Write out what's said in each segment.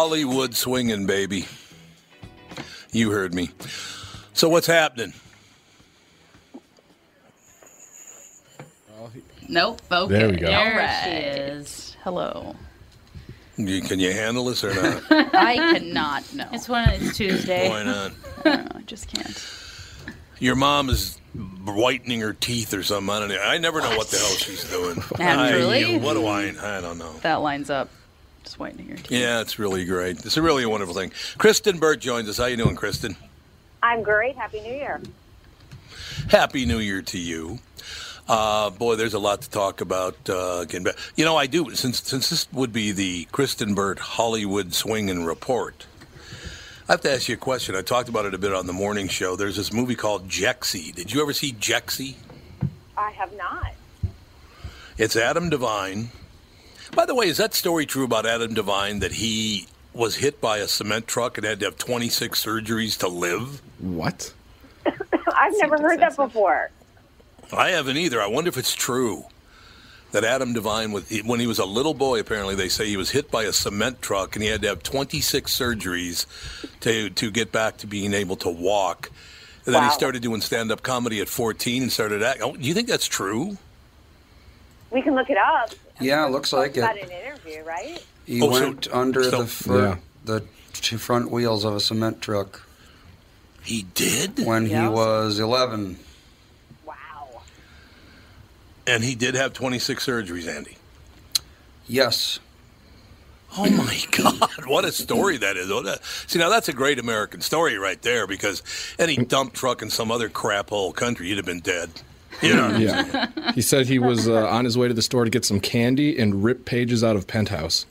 Hollywood swinging, baby. You heard me. So what's happening? Nope. Okay. There we go. There right. she is. Hello. You- Can you handle this or not? I cannot. No. It's one. It's Tuesday. Why not? no, I just can't. Your mom is whitening her teeth or something. I don't know. I never know what the hell she's doing. Naturally. I, what do I? I don't know. That lines up. Just whitening your teeth. Yeah, it's really great. It's a really wonderful thing. Kristen Burt joins us. How you doing, Kristen? I'm great. Happy New Year. Happy New Year to you. Uh, boy, there's a lot to talk about. Uh, again, but you know, I do since since this would be the Kristen Burt Hollywood Swing and Report. I have to ask you a question. I talked about it a bit on the morning show. There's this movie called Jexi. Did you ever see Jexi? I have not. It's Adam Devine. By the way, is that story true about Adam Devine that he was hit by a cement truck and had to have 26 surgeries to live? What? I've never heard that before. I haven't either. I wonder if it's true. that Adam Devine, was, when he was a little boy, apparently they say he was hit by a cement truck and he had to have 26 surgeries to to get back to being able to walk. And then he started doing stand up comedy at 14 and started acting. Oh, do you think that's true? We can look it up. Yeah, it looks like About it. an interview, right? He Oh, so- went under so- the fir- Yeah. the two front wheels of a cement truck He did, when he was 11. Wow. and he did have 26 surgeries. Andy. Yes. Oh my God! What a story that is. That- See, now that's a great American story right there. Because any dump truck in some other crap hole country, you'd have been dead. You know. Yeah. he said he was uh, on his way to the store to get some candy and rip pages out of Penthouse.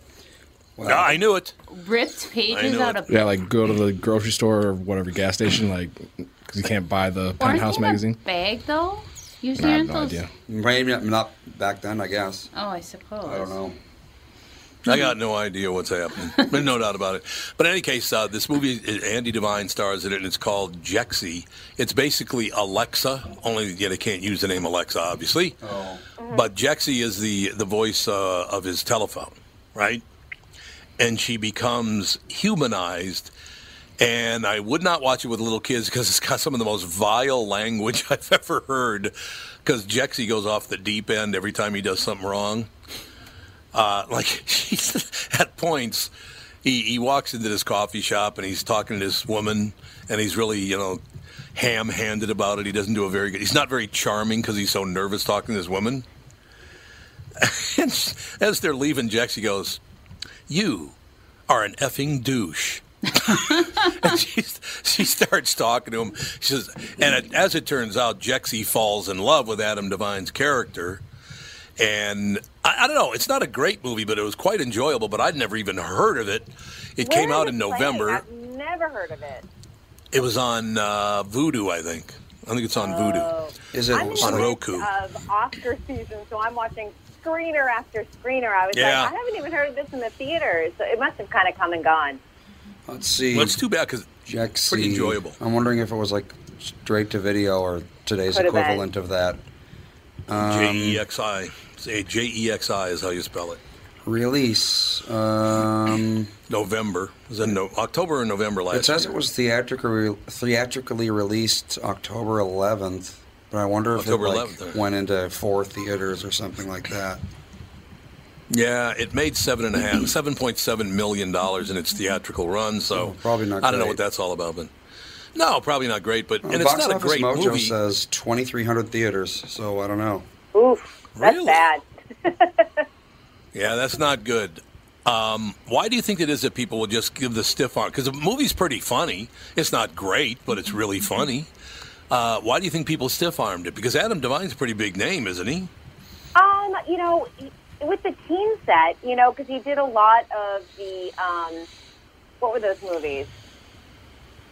No, I knew it. Ripped pages out it. of. Yeah, like go to the grocery store or whatever gas station, like because you can't buy the Weren't Penthouse they in a magazine. Bag though. Usually I have no those. idea. Maybe not- not back then, I guess. Oh, I suppose. I don't know. I got no idea what's happening. There's no doubt about it. But in any case, uh, this movie, Andy Devine stars in it, and it's called Jexi. It's basically Alexa, only yeah, they can't use the name Alexa, obviously. Oh. But Jexi is the, the voice uh, of his telephone, right? And she becomes humanized. And I would not watch it with little kids because it's got some of the most vile language I've ever heard. Because Jexi goes off the deep end every time he does something wrong. Uh, like he's at points, he, he walks into this coffee shop and he's talking to this woman, and he's really you know ham-handed about it. He doesn't do a very good. He's not very charming because he's so nervous talking to this woman. and as they're leaving, Jexi goes, "You are an effing douche." and she, she starts talking to him. She says, and it, as it turns out, Jexi falls in love with Adam Devine's character. And I, I don't know, it's not a great movie, but it was quite enjoyable. But I'd never even heard of it. It Where came out it in playing? November. I've never heard of it. It was on uh, Vudu, I think. I think it's on Vudu. Is it I'm On Roku. of Oscar season, so I'm watching screener after screener. I was Yeah. like, I haven't even heard of this in the theaters. So it must have kind of come and gone. Let's see. Well, it's too bad because Jexi. pretty enjoyable. I'm wondering if it was like straight to video or today's Could equivalent of that. Um, J E X I. Say J E X I is how you spell it. Release. Um, November. It was in no, October or November last it says year. it was theatrically theatrically released October 11th, but I wonder if October it like 11th, all right. went into four theaters or something like that. Yeah, it made seven and a half, seven point seven million dollars in its theatrical run. So Oh, probably not I don't know what that's all about, but no, probably not great. But Uh, and it's Box not a great Mojo movie. says 2,300 theaters, so I don't know. Oof, that's bad. Yeah, that's not good. Um, why do you think it is that people will just give the stiff arm? Because the movie's pretty funny. It's not great, but it's really funny. Uh, why do you think people stiff armed it? Because Adam Devine's a pretty big name, isn't he? Um, you know, with the teen set, you know, because he did a lot of the um, what were those movies?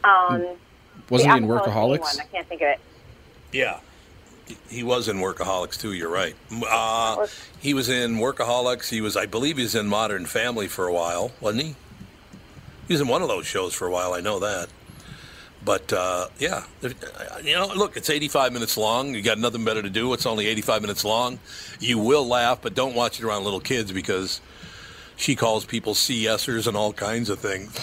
Um, Wasn't the he in Workaholics? One. I can't think of it. Yeah. He was in Workaholics too. You're right. Uh, he was in Workaholics. He was, I believe, he was in Modern Family for a while, wasn't he? He was in one of those shows for a while. I know that. But uh, yeah, you know, look, it's 85 minutes long. You got nothing better to do. It's only 85 minutes long. You will laugh, but don't watch it around little kids because she calls people CSers and all kinds of things.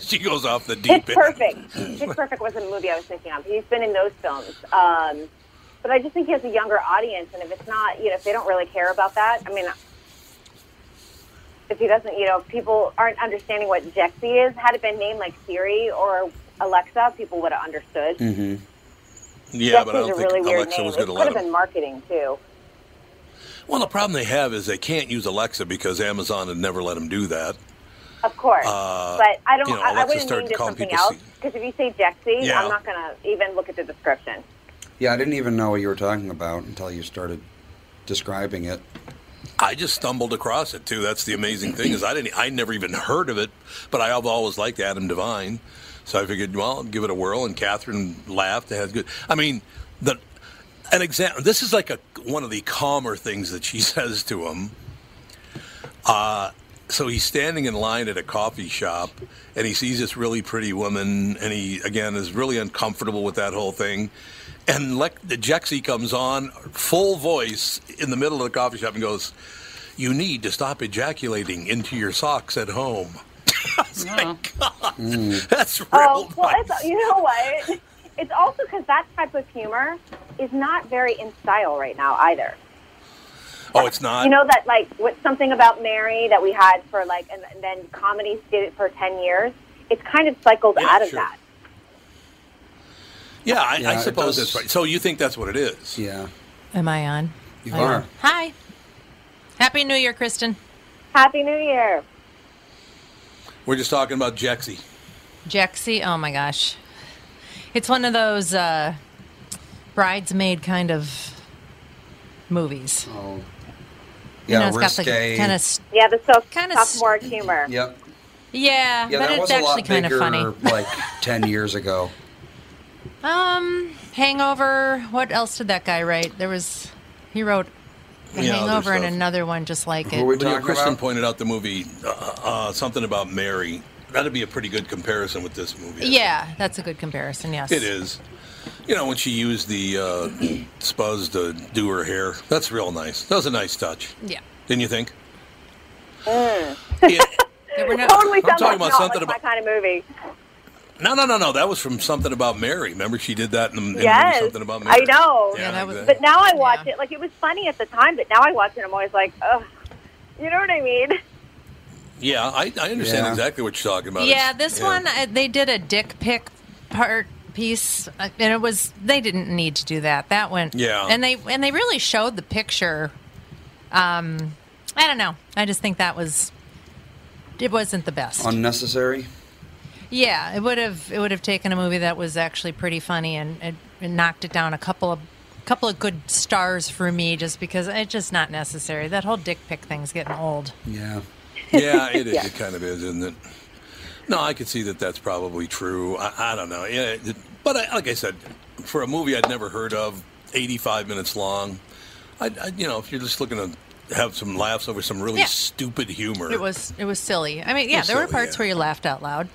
she goes off the deep Pitch end. Perfect. Pitch Perfect was the movie I was thinking of. He's been in those films. Um, but I just think he has a younger audience, and if it's not, you know, if they don't really care about that, I mean, if he doesn't, you know, if people aren't understanding what Jexi is, had it been named like Siri or Alexa, people would have understood. Mm-hmm. Yeah, but I Jexi's don't a think really Alexa name. was It going to could let have him. been marketing too. Well, the problem they have is they can't use Alexa because Amazon had never let them do that. Of course, Uh, but I don't. you know, I, I Alexa wouldn't started name it calling something people else because if you say Jexi, Yeah. I'm not going to even look at the description. Yeah, I didn't even know what you were talking about until you started describing it. I just stumbled across it too. That's the amazing thing is I didn't. I never even heard of it, but I have always liked Adam Devine, so I figured, well, I'll give it a whirl. And Catherine laughed. It had good. I mean, the an example. This is like a one of the calmer things that she says to him. Uh, so he's standing in line at a coffee shop and he sees this really pretty woman and he again is really uncomfortable with that whole thing and like the Jexi comes on full voice in the middle of the coffee shop and goes you need to stop ejaculating into your socks at home mm. that's oh, real Oh, well, nice. it's, you know what? It's also because that type of humor is not very in style right now either. oh it's not You know that like with something about Mary that we had for like, and, and then comedies did it for ten years. It's kind of cycled Yeah, out of sure. that. Yeah I, Yeah, I suppose that's right so you think that's what it is Yeah. Am I on? You I are. am. Hi. Happy New Year, Kristen. Happy New Year. we're just talking about Jexi Jexi. Oh my gosh. It's one of those uh, bridesmaid kind of movies. Oh. You Yeah, know, it's got risque. the kind of Yeah, the so- Kinda sophomore humor. Yep. yeah, Yeah, but that it's was a actually lot kind of funny. like 10 years ago. Um, Hangover. What else did that guy write? There was he wrote a Yeah, other Hangover and stuff. another one just like it. are we But, you talking Kristen about? pointed out the movie, uh, uh, something about Mary. That'd be a pretty good comparison with this movie. I Yeah, that's a good comparison. Yes. It is. You know, when she used the uh, spuzz to do her hair, that's real nice. That was a nice touch, Yeah, didn't you think? Mm. Yeah. there were no. Totally I'm sounds talking like about not something like about- my kind of movie. No, no, no, no. That was from something about Mary. Remember, she did that in the, in the Yes, something about Mary. I know. Yeah, that was- But now I watch Yeah. it like it was funny at the time, but now I watch it, I'm always like, ugh. You know what I mean? yeah, I, I understand Yeah. exactly what you're talking about. Yeah, It's- this yeah. one uh, they did a dick pic part piece, uh, and it was they didn't need to do that. That went Yeah. and they and they really showed the picture. Um, I don't know. I just think that was it wasn't the best. Unnecessary. Yeah, it would have it would have taken a movie that was actually pretty funny and it, it knocked it down a couple of couple of good stars for me just because it's just not necessary. That whole dick pic thing's getting old. Yeah. Yeah, it is. It kind of is, isn't it? No, I could see that that's probably true. I, I don't know. Yeah, it- but I, like I said, for a movie I'd never heard of, 85 minutes long, I, I you know, if you're just looking to have some laughs over some really Yeah. stupid humor, It was it was silly. I mean, yeah, was there were parts yeah. where you laughed out loud.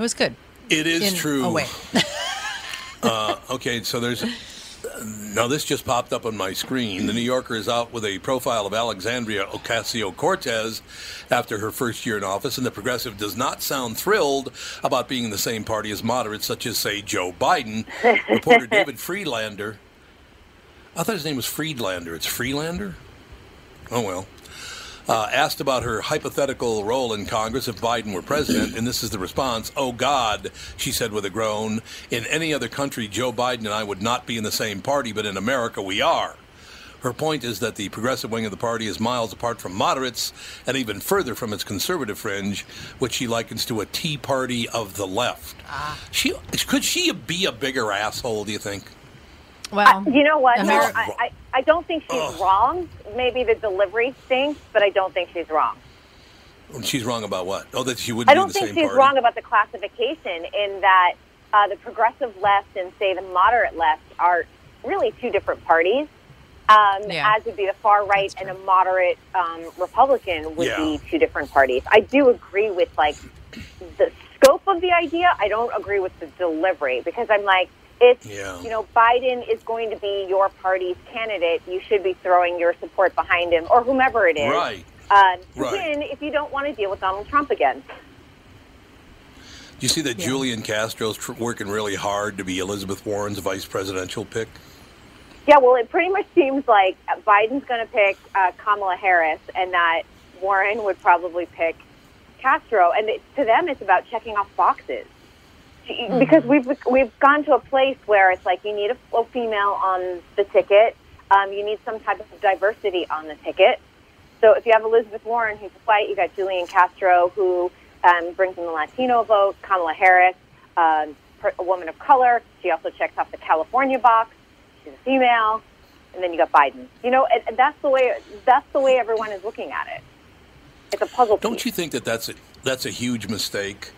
It was good. it is in true. a way. Uh, okay, so there's. Now, this just popped up on my screen. The New Yorker is out with a profile of Alexandria Ocasio Cortez after her first year in office, and the progressive does not sound thrilled about being in the same party as moderates, such as, say, Joe Biden. Reporter David Friedlander. I thought his name was Friedlander. It's Freelander? Oh, well. Uh, asked about her hypothetical role in Congress if Biden were president, and this is the response Oh, God, she said with a groan. In any other country, Joe Biden and I would not be in the same party, but in America, we are. Her point is that the progressive wing of the party is miles apart from moderates and even further from its conservative fringe, which she likens to a tea party of the left. She could she be a bigger asshole? Do you think? Well, You know what? No, I, I, I don't think she's wrong. Maybe the delivery stinks, but I don't think she's wrong. She's wrong about what? Oh, that she wouldn't I be in don't the think same she's party. wrong about the classification in that uh, the progressive left and, say, the moderate left are really two different parties. Um, Yeah. As would be the far right and a moderate um, Republican would Yeah. be two different parties. I do agree with like the scope of the idea. I don't agree with the delivery because I'm like, if Yeah. you know Biden is going to be your party's candidate, you should be throwing your support behind him or whomever it is. Right. To Right. win if you don't want to deal with Donald Trump again. Do you see that Julian Castro's tr- working really hard to be Elizabeth Warren's vice presidential pick? Yeah, well, it pretty much seems like Biden's going to pick uh, Kamala Harris, and that Warren would probably pick Castro. And it, to them, it's about checking off boxes She- because we've we've gone to a place where it's like you need a, a female on the ticket, um, you need some type of diversity on the ticket. So if you have Elizabeth Warren, who's a white, you got Julian Castro, who um, brings in the Latino vote, Kamala Harris, um, a woman of color. She also checks off the California box. She's a female, and then you got Biden. You know, and, and that's the way that's the way everyone is looking at it. It's a puzzle. Don't you think that that's a, that's a huge mistake?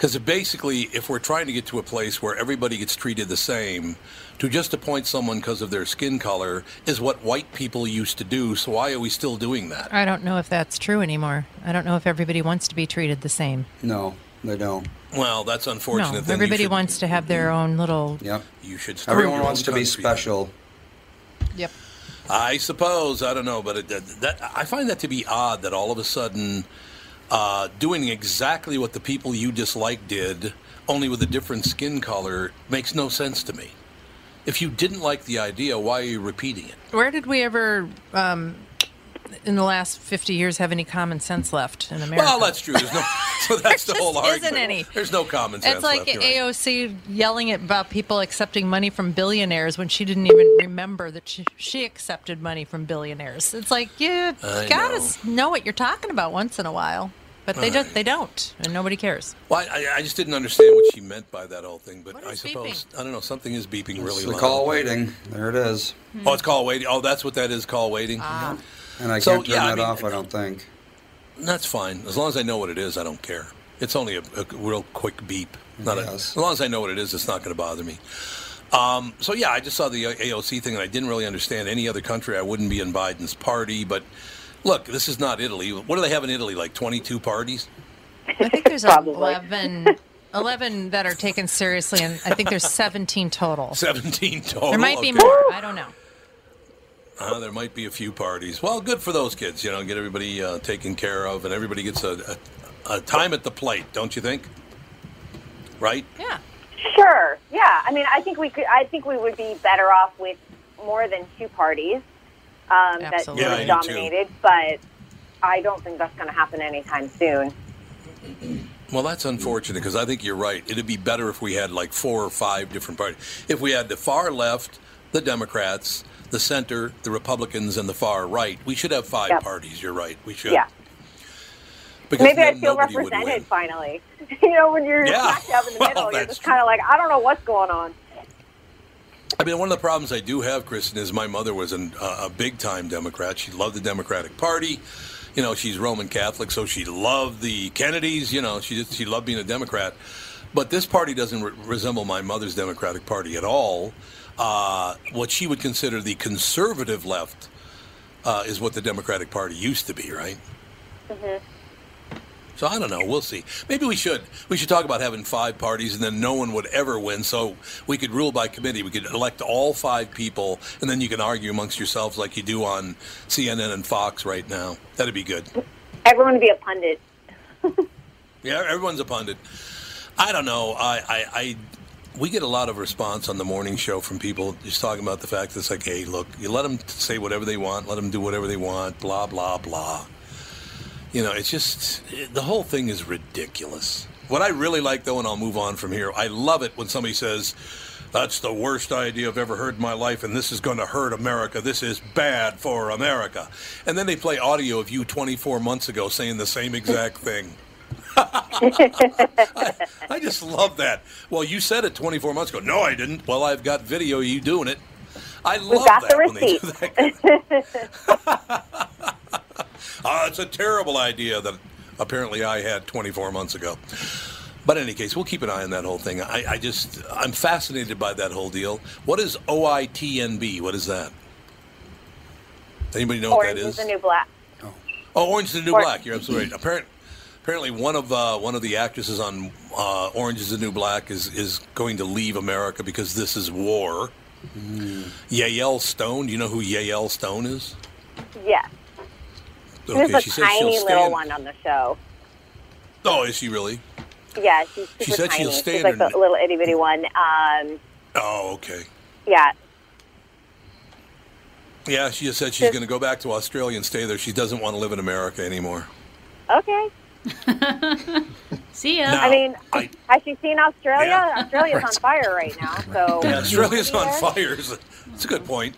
Because basically, if we're trying to get to a place where everybody gets treated the same, to just appoint someone because of their skin color is what white people used to do. So why are we still doing that? I don't know if that's true anymore. I don't know if everybody wants to be treated the same. No, they don't. Well, that's unfortunate. No, Then everybody should- wart to have their own little. Yep. You should. start Everyone wants to be special. Yep. I suppose I don't know, but it, that, that I find that to be odd that all of a sudden, uh, doing exactly what the people you dislike did, only with a different skin color, makes no sense to me. If you didn't like the idea, why are you repeating it? Where did we ever, um, in the last 50 years, have any common sense left in America? Well, that's true. There's no, so that's the whole just argument. isn't any. There's no common sense. It's like left, you're right. AOC yelling about people accepting money from billionaires when she didn't even remember that she, she accepted money from billionaires. It's like you I gotta know. know what you're talking about once in a while, but they I- don't. They don't, and nobody cares. Well, I, I just didn't understand what she meant by that whole thing, but I is suppose I don't know. Something is beeping really It's the loud. call waiting. There it is. Oh, it's call waiting. Oh, that's what that is. Call waiting. Ah. And I can't turn yeah, I that mean- off, I don't think. That's fine. As long as I know what it is, I don't care. It's only a, a real quick beep. Not a, Yes. as long as I know what it is, it's not going to bother me. Um, so yeah, I just saw the AOC thing, and I didn't really understand any other country. I wouldn't be in Biden's party, but look, this is not Italy. What do they have in Italy? Like twenty-two parties? I think there's 11, 11 that are taken seriously, and I think there's 17 total. Seventeen total. There might be Okay. more. I don't know. Uh, there might be a few parties. Well, good for those kids. You know, get everybody uh, taken care of, and everybody gets a, a, a time at the plate. Don't you think? Right? Yeah. Sure. Yeah. I mean, I think we could. I think we would be better off with more than two parties um, that Absolutely. Yeah, I really do too. dominated. But I don't think that's going to happen anytime soon. Well, that's unfortunate because I think you're right. It'd be better if we had like four or five different parties. If we had the far left, the Democrats, the center, the Republicans, and the far right, we should have five Yep. parties. You're right. We should. Yeah. Because Maybe I then feel represented finally. you know, when you're Yeah. smack dab in the Well, middle, you're just kind of like, I don't know what's going on. I mean, one of the problems I do have, Kristen, is my mother was an, uh, a big time Democrat. She loved the Democratic Party. You know, she's Roman Catholic, so she loved the Kennedys. You know, she just, she loved being a Democrat. But this party doesn't re- resemble my mother's Democratic Party at all. Uh, what she would consider the conservative left uh, is what the Democratic Party used to be, right? So I don't know. We'll see. Maybe we should. We should talk about having five parties, and then no one would ever win. So we could rule by committee. We could elect all five people, and then you can argue amongst yourselves like you do on CNN and Fox right now. That'd be good. Everyone would be a pundit. Yeah, everyone's a pundit. I don't know. I, I, I we get a lot of response on the morning show from people just talking about the fact that it's like, hey, look, you let them say whatever they want, let them do whatever they want, blah blah blah. You know, it's just the whole thing is ridiculous. What I really like, though, and I'll move on from here, I love it when somebody says, That's the worst idea I've ever heard in my life, and this is going to hurt America. This is bad for America. And then they play audio of you 24 months ago saying the same exact thing. I, I just love that. Well, you said it 24 months ago. No, I didn't. Well, I've got video of you doing it. I love got that the when they do receipt. Uh, it's a terrible idea that apparently I had 24 months ago. But in any case, we'll keep an eye on that whole thing. I, I just, I'm fascinated by that whole deal. What is OITNB? What is that? Anybody know what that is? Orange is the new black. Oh, Orange is the New Black. You're absolutely right. Apparent, apparently, one of uh, one of the actresses on uh, Orange is the New Black is is going to leave America because this is war. Yael Stone. Do you know who Yael Stone is? Yes. Okay, a tiny little in- one on the show. Oh, is she really? Yeah, she's super She said tiny. she'll stay she's like the little itty bitty one. Um, Oh, okay. yeah. Yeah, she just said she's going to go back to Australia and stay there. She doesn't want to live in America anymore. Okay. See ya. Now, I mean, I- has she seen Australia? Yeah. Australia's on fire right now. So Yeah, Australia's on fire. It's a good point.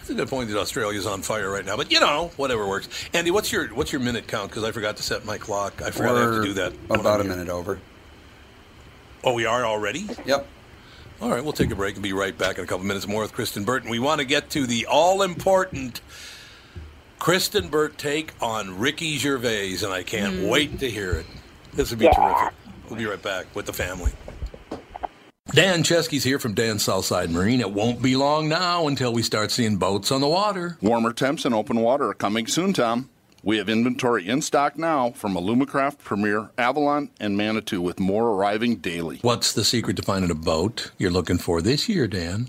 It's a good point that Australia's on fire right now. But you know, whatever works. Andy, what's your what's your minute count? Because I forgot to set my clock. I forgot I have to do that. About a I'm here. minute over. Oh, we are already. Yep. All right, we'll take a break and be right back in a couple minutes more with Kristen Burton. We want to get to the all important Kristen Burt take on Ricky Gervais, and I can't hmm. wait to hear it. This would be Yeah. terrific. We'll be right back with the family. Dan Chesky's here from Dan Southside Marine. It won't be long now until we start seeing boats on the water. Warmer temps and open water are coming soon, Tom. We have inventory in stock now from Alumacraft, Premier, Avalon, and Manitou, with more arriving daily. What's the secret to finding a boat you're looking for this year, Dan?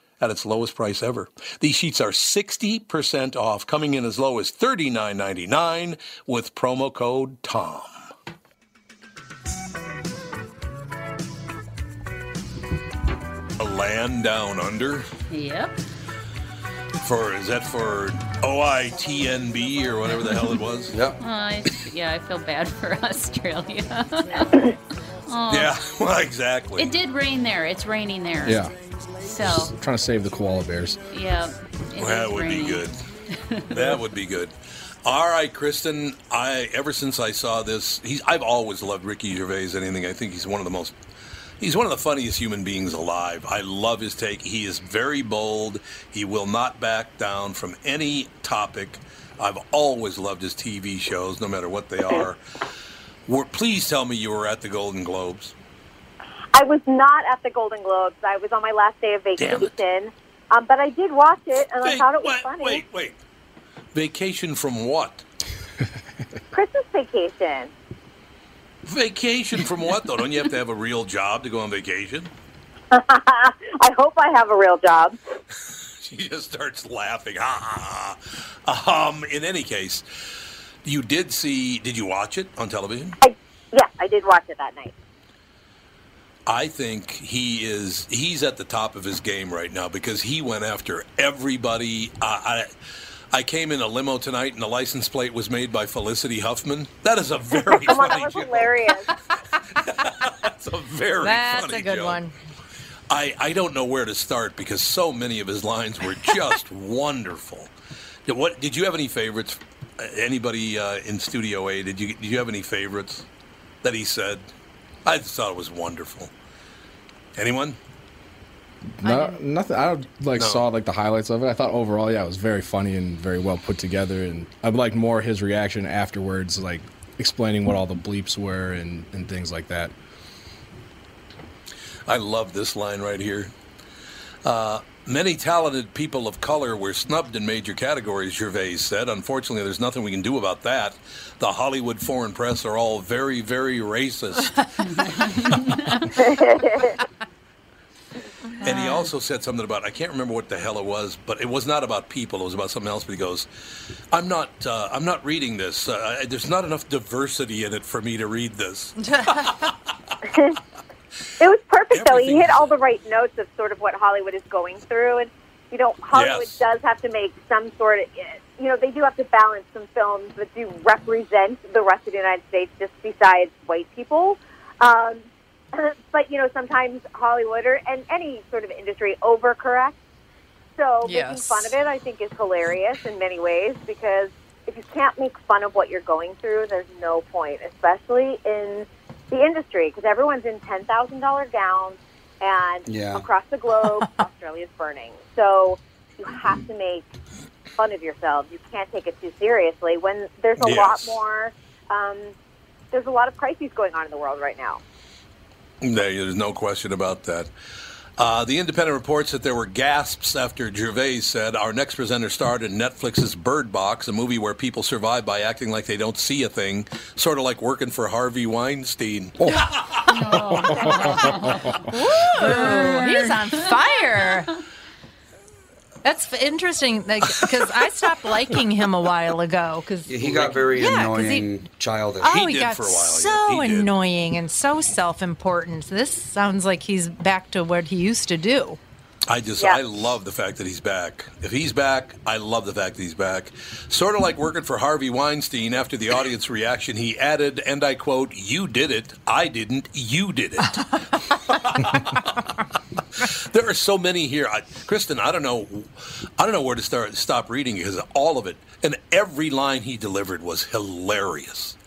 at its lowest price ever. These sheets are 60% off, coming in as low as $39.99 with promo code TOM. A land down under? Yep. For is that for OITNB or whatever the hell it was? Yep. Uh, I, yeah, I feel bad for Australia. Aw. Yeah, well, exactly. It did rain there. It's raining there. Yeah. So, Just trying to save the koala bears. yeah. it Well, that is would raining. be good. that would be good. All right, Kristen. I ever since I saw this, he's I've always loved Ricky Gervais. Anything I think he's one of the most. He's one of the funniest human beings alive. I love his take. He is very bold. He will not back down from any topic. I've always loved his TV shows, no matter what they are. Were, please tell me you were at the Golden Globes. I was not at the Golden Globes. I was on my last day of vacation. Um, but I did watch it, and I thought it was wait, funny. wait, wait. Vacation from what? Christmas vacation. Vacation from what, though? Don't you have to have a real job to go on vacation? I hope I have a real job. She just starts laughing. Ha, ha, ha. Um, in any case, you did see, did you watch it on television? I, yeah, I did watch it that night. I think he is, he's at the top of his game right now because he went after everybody. I, I, I came in a limo tonight and the license plate was made by Felicity Huffman. That is a very Come on, funny that was joke. hilarious. That's a very That's funny a good joke. one. I, I don't know where to start because so many of his lines were just wonderful. Did, what did you have any favorites? Uh, Anybody uh, in Studio A? Did you did you have any favorites that he said? I just thought it was wonderful. Anyone? No, nothing. I like No. saw like the highlights of it. I thought overall, yeah, it was very funny and very well put together. And I'd like more his reaction afterwards, like explaining what all the bleeps were and, and things like that. I love this line right here. Uh, many talented people of color were snubbed in major categories, Gervais said. Unfortunately, there's nothing we can do about that. The Hollywood foreign press are all very, very racist. and he also said something about, I can't remember what the hell it was, but it was not about people. It was about something else. But he goes, I'm not, uh, I'm not reading this. Uh, there's not enough diversity in it for me to read this. it was perfect, though. He hit all the right notes of sort of what Hollywood is going through, and you know, Hollywood Yes. does have to make some sort of, you know, they do have to balance some films that do represent the rest of the United States, just besides white people. Um, but you know, sometimes Hollywood or and any sort of industry overcorrects. So making fun of it, I think, is hilarious in many ways because if you can't make fun of what you're going through, there's no point, especially in the industry, because everyone's in ten thousand dollar gowns, and Yeah. across the globe, Australia's burning. So you have to make fun of yourselves. You can't take it too seriously when there's a lot more. Um, there's a lot of crises going on in the world right now. There's no question about that. Uh, the Independent reports that there were gasps after Gervais said our next presenter starred in Netflix's Bird Box, a movie where people survive by acting like they don't see a thing, sort of like working for Harvey Weinstein. Ooh, he's on fire. That's f- interesting because I stopped liking him a while ago. Because Yeah, he got very Yeah, 'cause he- annoying, childish. Oh, he, got for a while. so annoying and so self-important. This sounds like he's back to what he used to do. I just, Yeah. I love the fact that he's back. If he's back, I love the fact that he's back. Sort of like working for Harvey Weinstein after the audience reaction, he added, and I quote, You did it. I didn't. You did it. there are so many here. I, Kristen, I don't know, I don't know where to start. Stop reading because all of it and every line he delivered was hilarious.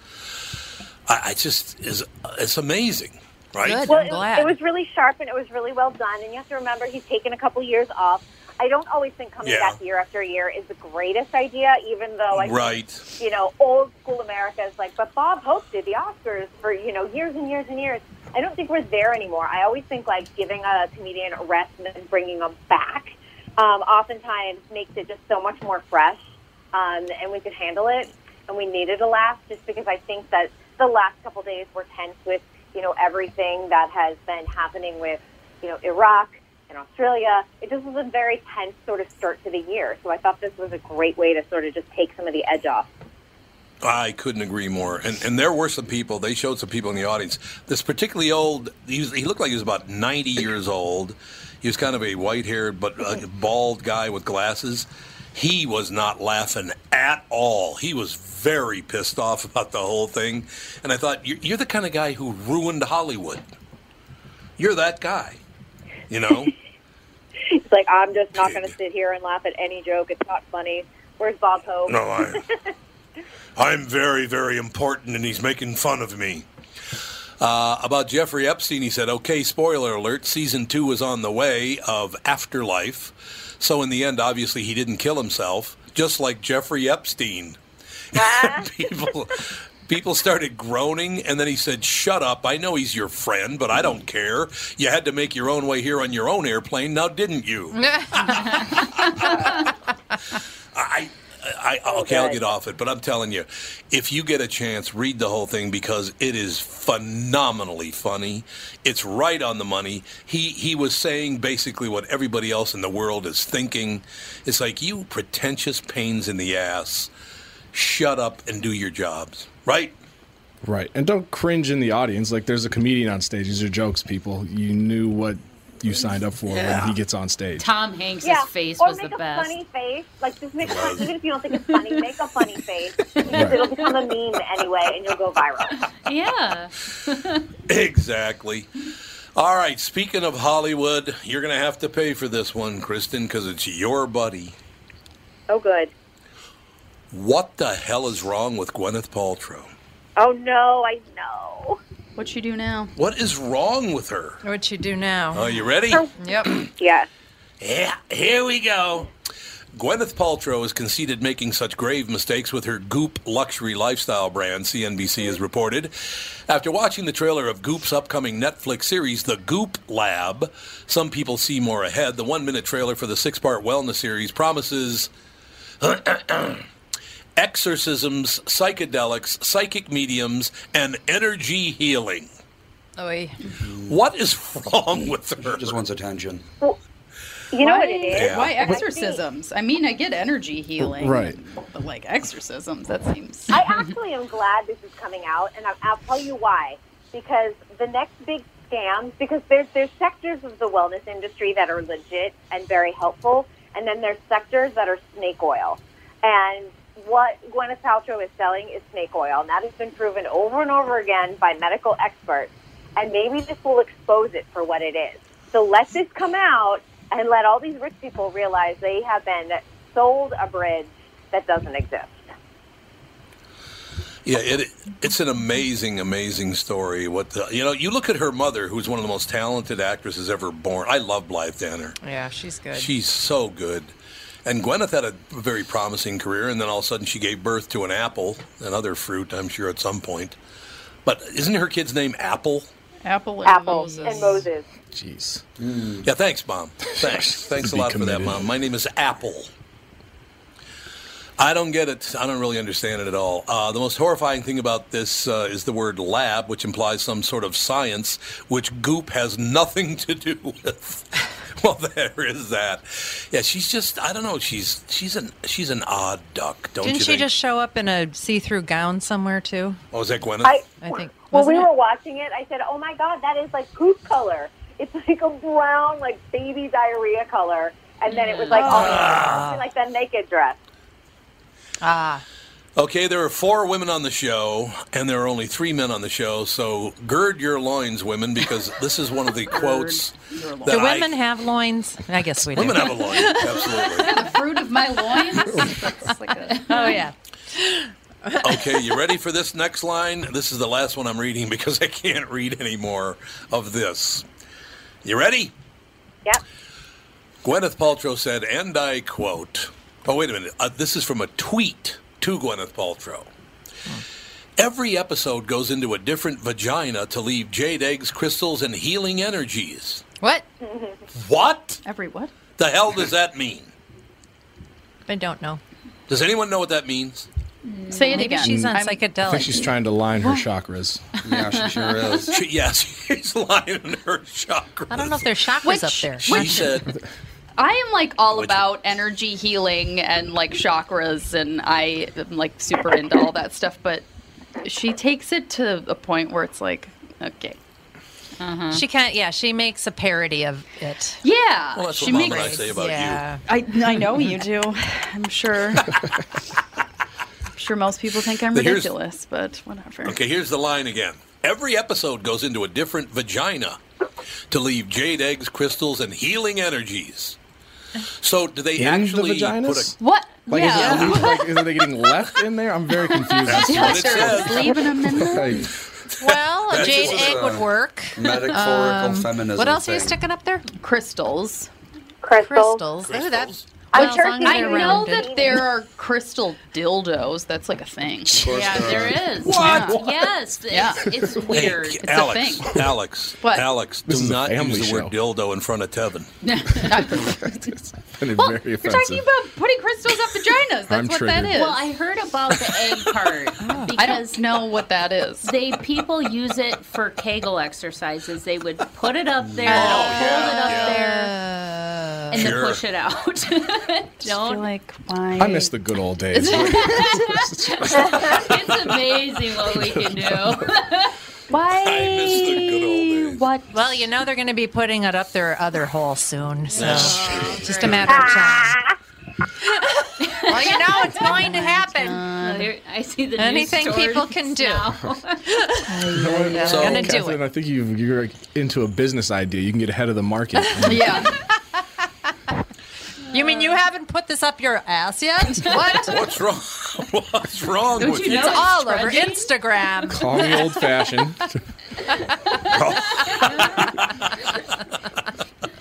I, I just is it's amazing, right? well, it, it was really sharp and it was really well done. And you have to remember, he's taken a couple years off. I don't always think coming Yeah. back year after year is the greatest idea, even though I Right. think, you know, old school America is like, but Bob Hope did the Oscars for, you know, years and years and years. I don't think we're there anymore. I always think like giving a comedian a rest and then bringing them back um, oftentimes makes it just so much more fresh um, and we could handle it and we needed a laugh just because I think that the last couple days were tense with, you know, everything that has been happening with, you know, Iraq and Australia. It just was a very tense sort of start to the year. So I thought this was a great way to sort of just take some of the edge off. I couldn't agree more. And and there were some people. They showed some people in the audience. This particularly old. He, was, he looked like he was about ninety years old. He was kind of a white-haired but uh, bald guy with glasses. He was not laughing at all. He was very pissed off about the whole thing. And I thought, you're, you're the kind of guy who ruined Hollywood. You're that guy. You know. It's like, I'm just not going to sit here and laugh at any joke. It's not funny. Where's Bob Hope? No, I- I'm very, very important, and he's making fun of me. Uh, about Jeffrey Epstein, he said, okay, spoiler alert, season two is on the way of Afterlife. So, in the end, obviously, he didn't kill himself, just like Jeffrey Epstein. people, people started groaning, and then he said, shut up. I know he's your friend, but I don't care. You had to make your own way here on your own airplane, now didn't you? I, I oh, okay, I'll get off it, but I'm telling you, if you get a chance, read the whole thing because it is phenomenally funny. It's right on the money. He he was saying basically what everybody else in the world is thinking. It's like you pretentious pains in the ass. Shut up and do your jobs, right? Right. And don't cringe in the audience. Like there's a comedian on stage. These are jokes, people. You knew what you signed up for Yeah. when he gets on stage. Tom Hanks' yeah. face or was make the a best. funny face. Like, just make a funny, even if you don't think it's funny, make a funny face. Because it'll become a meme anyway, and you'll go viral. Yeah. Exactly. All right. Speaking of Hollywood, you're going to have to pay for this one, Kristen, because it's your buddy. Oh, good. What the hell is wrong with Gwyneth Paltrow? Oh, no, I know. What you do now? What is wrong with her? What you do now? Are you ready? Oh. Yep. Yes. Yeah, here we go. Gwyneth Paltrow has conceded making such grave mistakes with her Goop luxury lifestyle brand, CNBC has reported. After watching the trailer of Goop's upcoming Netflix series, The Goop Lab, some people see more ahead. The one minute trailer for the six part wellness series promises exorcisms, psychedelics, psychic mediums, and energy healing. Oy. What is wrong with her? Just wants attention. You know why, what it is? Yeah. Why exorcisms? I mean, I get energy healing. Right. But like exorcisms, that seems. I actually am glad this is coming out, and I, I'll tell you why. because the next big scam, because there's there's sectors of the wellness industry that are legit and very helpful, and then there's sectors that are snake oil. And what Gwyneth Paltrow is selling is snake oil, and that has been proven over and over again by medical experts. And maybe this will expose it for what it is. So let this come out and let all these rich people realize they have been sold a bridge that doesn't exist. Yeah, it it's an amazing, amazing story. What the, you know, you look at her mother, who's one of the most talented actresses ever born. I love Blythe Danner. Yeah, she's good. She's so good. And Gwyneth had a very promising career, and then all of a sudden she gave birth to an apple, another fruit, I'm sure, at some point. But isn't her kid's name Apple? Apple and Apple Moses. and Moses. Jeez. Yeah, thanks, Mom. Thanks. thanks a be lot for that. Mom. My name is Apple. I don't get it. I don't really understand it at all. Uh, the most horrifying thing about this uh, is the word lab, which implies some sort of science, which Goop has nothing to do with. well, there is that. Yeah, she's just. I don't know. She's she's an she's an odd duck, don't you? Didn't you she think? just show up in a see-through gown somewhere too? Oh, was that Gwyneth? I, I think. when we it? were watching it, I said, "Oh my god, that is like poop color. It's like a brown, like baby diarrhea color." And then it was like all Ah. like that naked dress. Ah, Okay, there are four women on the show, and there are only three men on the show. So gird your loins, women, because this is one of the quotes that do I- women have loins? I guess we do. women have a loin. Absolutely. the fruit of my loins. Like a, Oh yeah. Okay, you ready for this next line? This is the last one I'm reading because I can't read any more of this. You ready? Yep. Gwyneth Paltrow said, and I quote, oh, wait a minute. Uh, this is from a tweet to Gwyneth Paltrow. Every episode goes into a different vagina to leave jade eggs, crystals, and healing energies. What? What every what? the hell does that mean? I don't know. Does anyone know what that means? Say it Maybe again. she's on I'm- I think she's trying to line her chakras. Yeah, she sure is. She, yes, she's lying in her chakras. I don't know if there's chakras Which- up there. She said, I am like all Which- about energy healing and like chakras, and I am like super into all that stuff. But she takes it to a point where it's like, okay, uh-huh. She can't. Yeah, she makes a parody of it. yeah, well, that's she what Mom makes. and I say about yeah. I I know you do. I'm sure. I'm sure most people think I'm But ridiculous, but whatever. Okay, here's the line again. Every episode goes into a different vagina to leave jade eggs, crystals, and healing energies. So, do they In the actually vaginas? put What? Like, yeah. is, it, like, is it getting left in there? I'm very confused. as to what it says. leaving them in there. Like, Well, a jade egg would work. Metaphorical Um, feminism. What else are you sticking up there? Crystals. Crystals. Crystals. Ooh, that, Crystals. I'm well, as sure long she as I know that there are crystal dildos. That's like a thing. Yeah, there is. What? Yes, it's, Yeah. it's Hey, weird. It's a Alex, thing. Alex, What? Alex, This do is not family use the word dildo in front of Tevin. and Well, very you're offensive. talking about putting crystals up vaginas. That's I'm what that triggered. is. Well, I heard about the egg part I because don't know what that is. they people use it for Kegel exercises. They would put it up there, Oh, hold it up yeah. there, and Sure. then push it out. I Don't. like why? I miss the good old days. it's amazing what we can do. Why? I miss the good old days. What? Well, you know they're going to be putting it up their other hole soon, so That's true. just a matter of time. well, you know it's going to happen. Uh, I see the Anything stories people can do. now. They're So- going to do Catherine, it. I think you, you're into a business idea. You can get ahead of the market. Yeah. You mean you haven't put this up your ass yet? What? What's wrong? What's wrong Don't with you you? It's all it's over? Instagram. Call me old fashioned.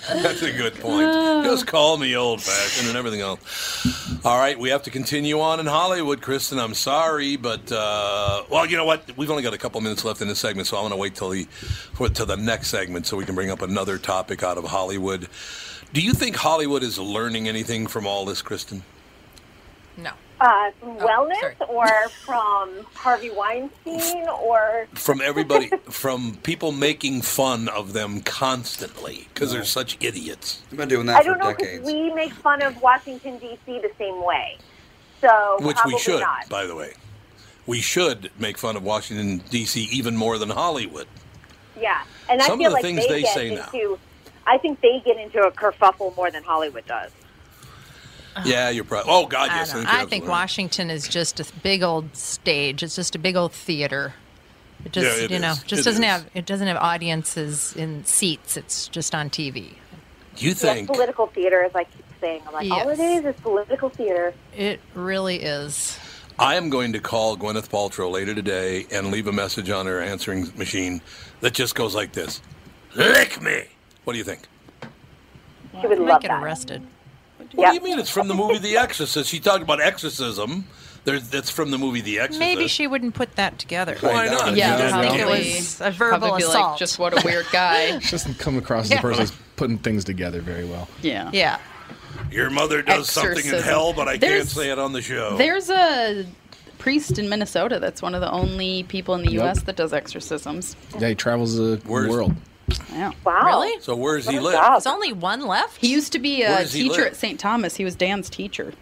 That's a good point. Just call me old fashioned and everything else. All right, we have to continue on in Hollywood, Kristen. I'm sorry, but uh, well, you know what? We've only got a couple minutes left in this segment, so I'm going to wait till the for, till the next segment so we can bring up another topic out of Hollywood. Do you think Hollywood is learning anything from all this, Kristen? No. Uh, from Oh, wellness or from Harvey Weinstein or From everybody, from people making fun of them constantly because they're such idiots. I've been doing that I for don't know because decades. we make fun of Washington D.C. the same way. So Which we should, not. by the way. We should make fun of Washington, D.C. even more than Hollywood. Yeah, and I Some of feel the like things they, they get say now. Into. I think they get into a kerfuffle more than Hollywood does. Yeah, you're probably. Oh God, I, yes. don't- you're I think. Washington is just a big old stage. It's just a big old theater. It just Yeah, it you know is. just It doesn't is. have it doesn't have audiences in seats. It's just on TV. Do you Yes, think? political theater, as I keep saying. I'm like, all it Yes. is is political theater. It really is. I am going to call Gwyneth Paltrow later today and leave a message on her answering machine that just goes like this: "Lick me." What do you think? She would Might love get that. arrested. What do you mean? It's from the movie The Exorcist. She talked about exorcism. There's, that's from the movie The Exorcist. Maybe she wouldn't put that together. Why not? Yeah, She I think it was a verbal probably be assault. Like, just what a weird guy. She doesn't come across as Yeah. a person who's putting things together very well. yeah. yeah. Your mother does something in hell, but I can't say it on the show. There's a priest in Minnesota that's one of the only people in the Yep. U.S. that does exorcisms. Yeah, he travels the Where's- world. Yeah. Wow. Really? so where's he What a live? job. There's only one left. He used to be a teacher at St. Thomas. He was Dan's teacher.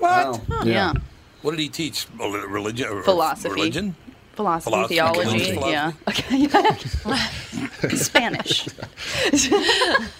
Wow. Yeah. What did he teach? Religion? Philosophy. Religion? Philosophy, Philosophy, theology. philosophy. Yeah. Okay. Spanish.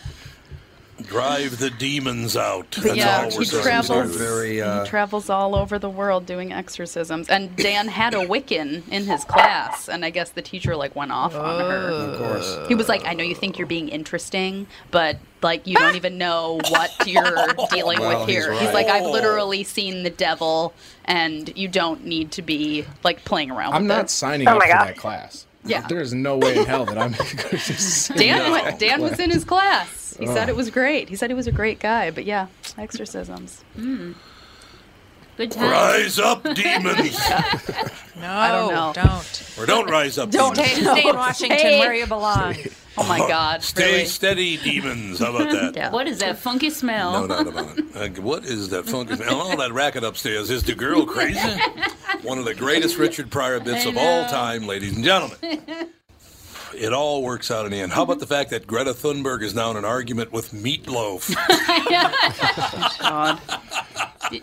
Drive the demons out. That's yeah, all he we're saying. travels. Very, uh, he travels all over the world doing exorcisms. And Dan had a Wiccan in his class, and I guess the teacher like went off on her. Of course. He was like, "I know you think you're being interesting, but like you don't even know what you're dealing Well, with here." He's, right. like, "I've literally seen the devil, and you don't need to be like playing around." With him. I'm with not it. signing Oh up for God. that class. Yeah. There's no way in hell that I'm going to just Dan, No. went- Dan was in his class. He said it was great. He said he was a great guy. But yeah, exorcisms. Hmm. Good time. Rise up, demons. No, I don't know. Don't. or don't rise up, demons. Don't demons. Stay, stay in Washington Hey. where you belong. Oh my God! Stay really? steady, demons. How about that? Yeah. What is that funky smell? No doubt about it. Uh, what is that funky smell? All that racket upstairs. Is the girl crazy? One of the greatest Richard Pryor bits of all time, ladies and gentlemen. It all works out in the end. How about the fact that Greta Thunberg is now in an argument with Meatloaf? God.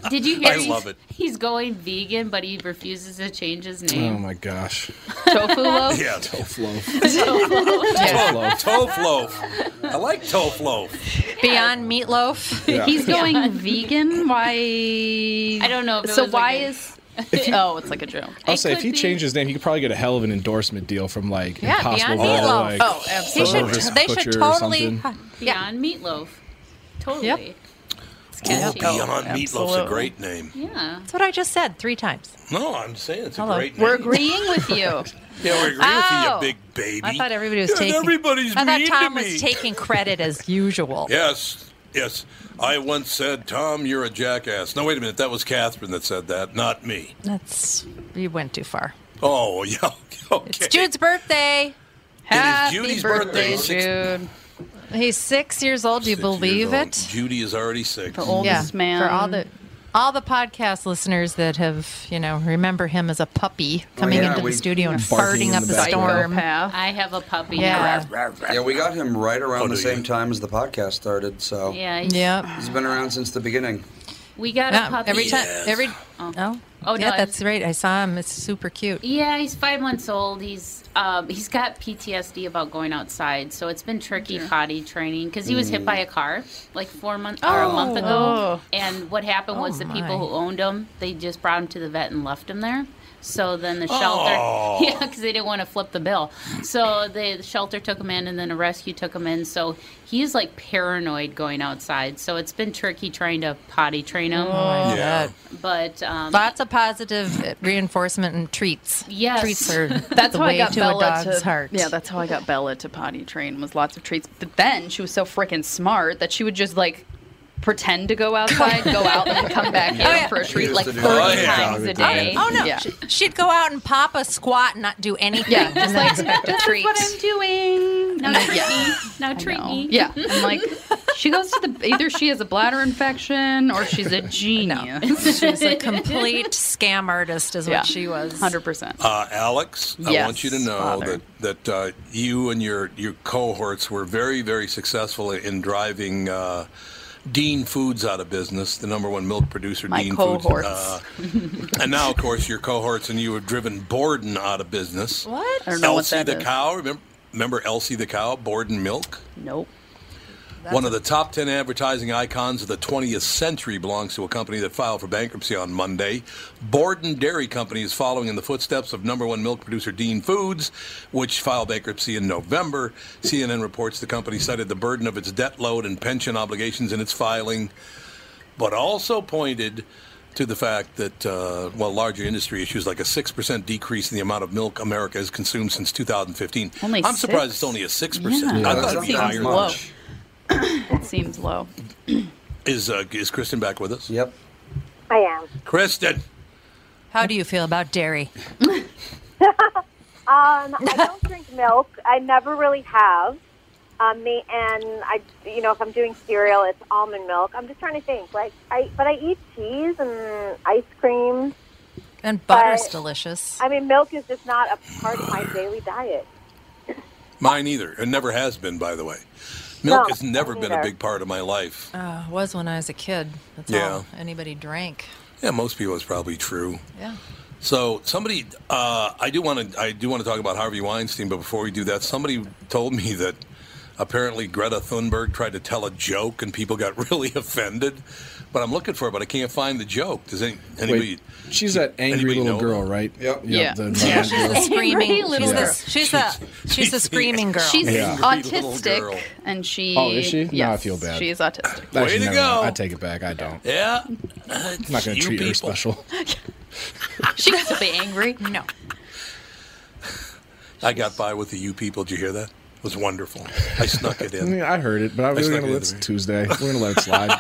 Did you hear? I he's, love it. He's going vegan, but he refuses to change his name. Oh my gosh. Tofu loaf. yeah, Tough loaf. Tofu loaf. Tofu loaf. I like tofu loaf. Beyond meatloaf. Yeah. He's going vegan. Why? I don't know. If it So was why like a- is? oh, it's like a joke. I'll It say if he be. changed his name, he could probably get a hell of an endorsement deal from like Yeah, Impossible Beyond Meatloaf. like Oh, He absolutely. should. They should Butcher or totally. something. Yeah. Beyond Meatloaf? Totally. Yep. Oh, catchy. Beyond Meatloaf's a great name. Yeah. That's what I just said three times. No, I'm saying it's a great name. We're agreeing with you. Yeah, we're agreeing Oh. with you, you big baby. I thought everybody was Yeah, taking. Everybody's I thought mean Tom to was taking credit as usual. Yes, yes. I once said, Tom, you're a jackass. No, wait a minute. That was Catherine that said that, not me. That's you went too far. Oh, yeah. Okay. It's Jude's birthday. Happy Judy's birthday, birthday. Jude. He's six years old. Do you Six believe it? Judy is already six. The oldest man. For all the all the podcast listeners that have, you know, remember him as a puppy coming yeah, into we- the studio and farting up the a storm. Psychopath. I have a puppy. Yeah. Yeah, we got him right around Oh, the same you? time as the podcast started, so Yeah. he's- Yep. he's been around since the beginning. We got a Yeah, puppy. every time, Yes. every Oh. oh, Oh, yeah, I that's was- right. I saw him. It's super cute. Yeah, he's five months old. He's um, he's got PTSD about going outside, so it's been tricky potty training because he was hit by a car like four months or a month ago. Oh. And what happened was Oh, the my. people who owned him, they just brought him to the vet and left him there. So then the shelter, Oh. yeah, because they didn't want to flip the bill. So the, the shelter took him in, and then a rescue took him in. So he's like paranoid going outside. So it's been tricky trying to potty train him. Oh, Yeah. But um, Lots of positive reinforcement and treats. Yes. treats are That's the how way I got to Bella a dog's to heart. Yeah, that's how I got Bella to potty train was lots of treats. But then she was so freaking smart that she would just like pretend to go outside, go out, and then come back in Oh, yeah. for a treat like to 30. Oh, yeah. times a day. Oh no, Yeah. She- she'd go out and pop a squat and not do anything. Yeah, just like expect a treat. is what I'm doing. Now treat Yeah. me. Now I treat me. Yeah, I'm like, she goes to the either she has a bladder infection or she's a genius. She was a complete scam artist, is Yeah. what she was. Hundred percent. Uh, Alex, I want you to know Father. that that uh, you and your your cohorts were very very successful in driving uh, Dean Foods out of business, the number one milk producer, My Dean cohorts. Foods. Uh, and now, of course, your cohorts and you have driven Borden out of business. What? I don't know what Elsie that the is. cow. Remember, remember Elsie the cow, Borden Milk? Nope. One of the top 10 advertising icons of the 20th century belongs to a company that filed for bankruptcy on Monday. Borden Dairy Company is following in the footsteps of number one milk producer Dean Foods, which filed bankruptcy in November. CNN reports the company cited the burden of its debt load and pension obligations in its filing, but also pointed to the fact that, uh, well, larger industry issues like a 6% decrease in the amount of milk America has consumed since 2015. Only I'm surprised it's only a 6%. Yeah, I thought it'd be higher. it seems low. Is uh, is Kristen back with us? Yep. I am. Kristen. How do you feel about dairy? Um, I don't drink milk. I never really have. Um, me and I, you know, if I'm doing cereal, it's almond milk. I'm just trying to think. Like, I, but I eat cheese and ice cream. And butter's But- delicious. I mean, milk is just not a part of my daily diet. Mine either. It never has been, by the way. Milk No, has never been a big part of my life. Uh, was when I was a kid. That's Yeah. all anybody drank. Yeah, most people is probably true. Yeah. So somebody, uh, I do want to, I do want to talk about Harvey Weinstein, but before we do that, somebody told me that apparently Greta Thunberg tried to tell a joke and people got really offended. But I'm looking for it, but I can't find the joke. Does any, anybody? Wait, she's that angry little know? girl, right? Yep. Yeah. the Yeah, she's girl. the screaming little she's girl. The, she's the she's the screaming girl. She's Yeah. autistic, and she. Oh, is she? Now I feel bad. She's autistic. Actually, Way to never go. mind. I take it back. I don't. Yeah. I'm not going to You treat her special. She can still be angry. No. I got by with the you people. Did you hear that? It was wonderful. I snuck it in. mean, I heard it, but I I was going to in let it Tuesday. We're going to let it slide.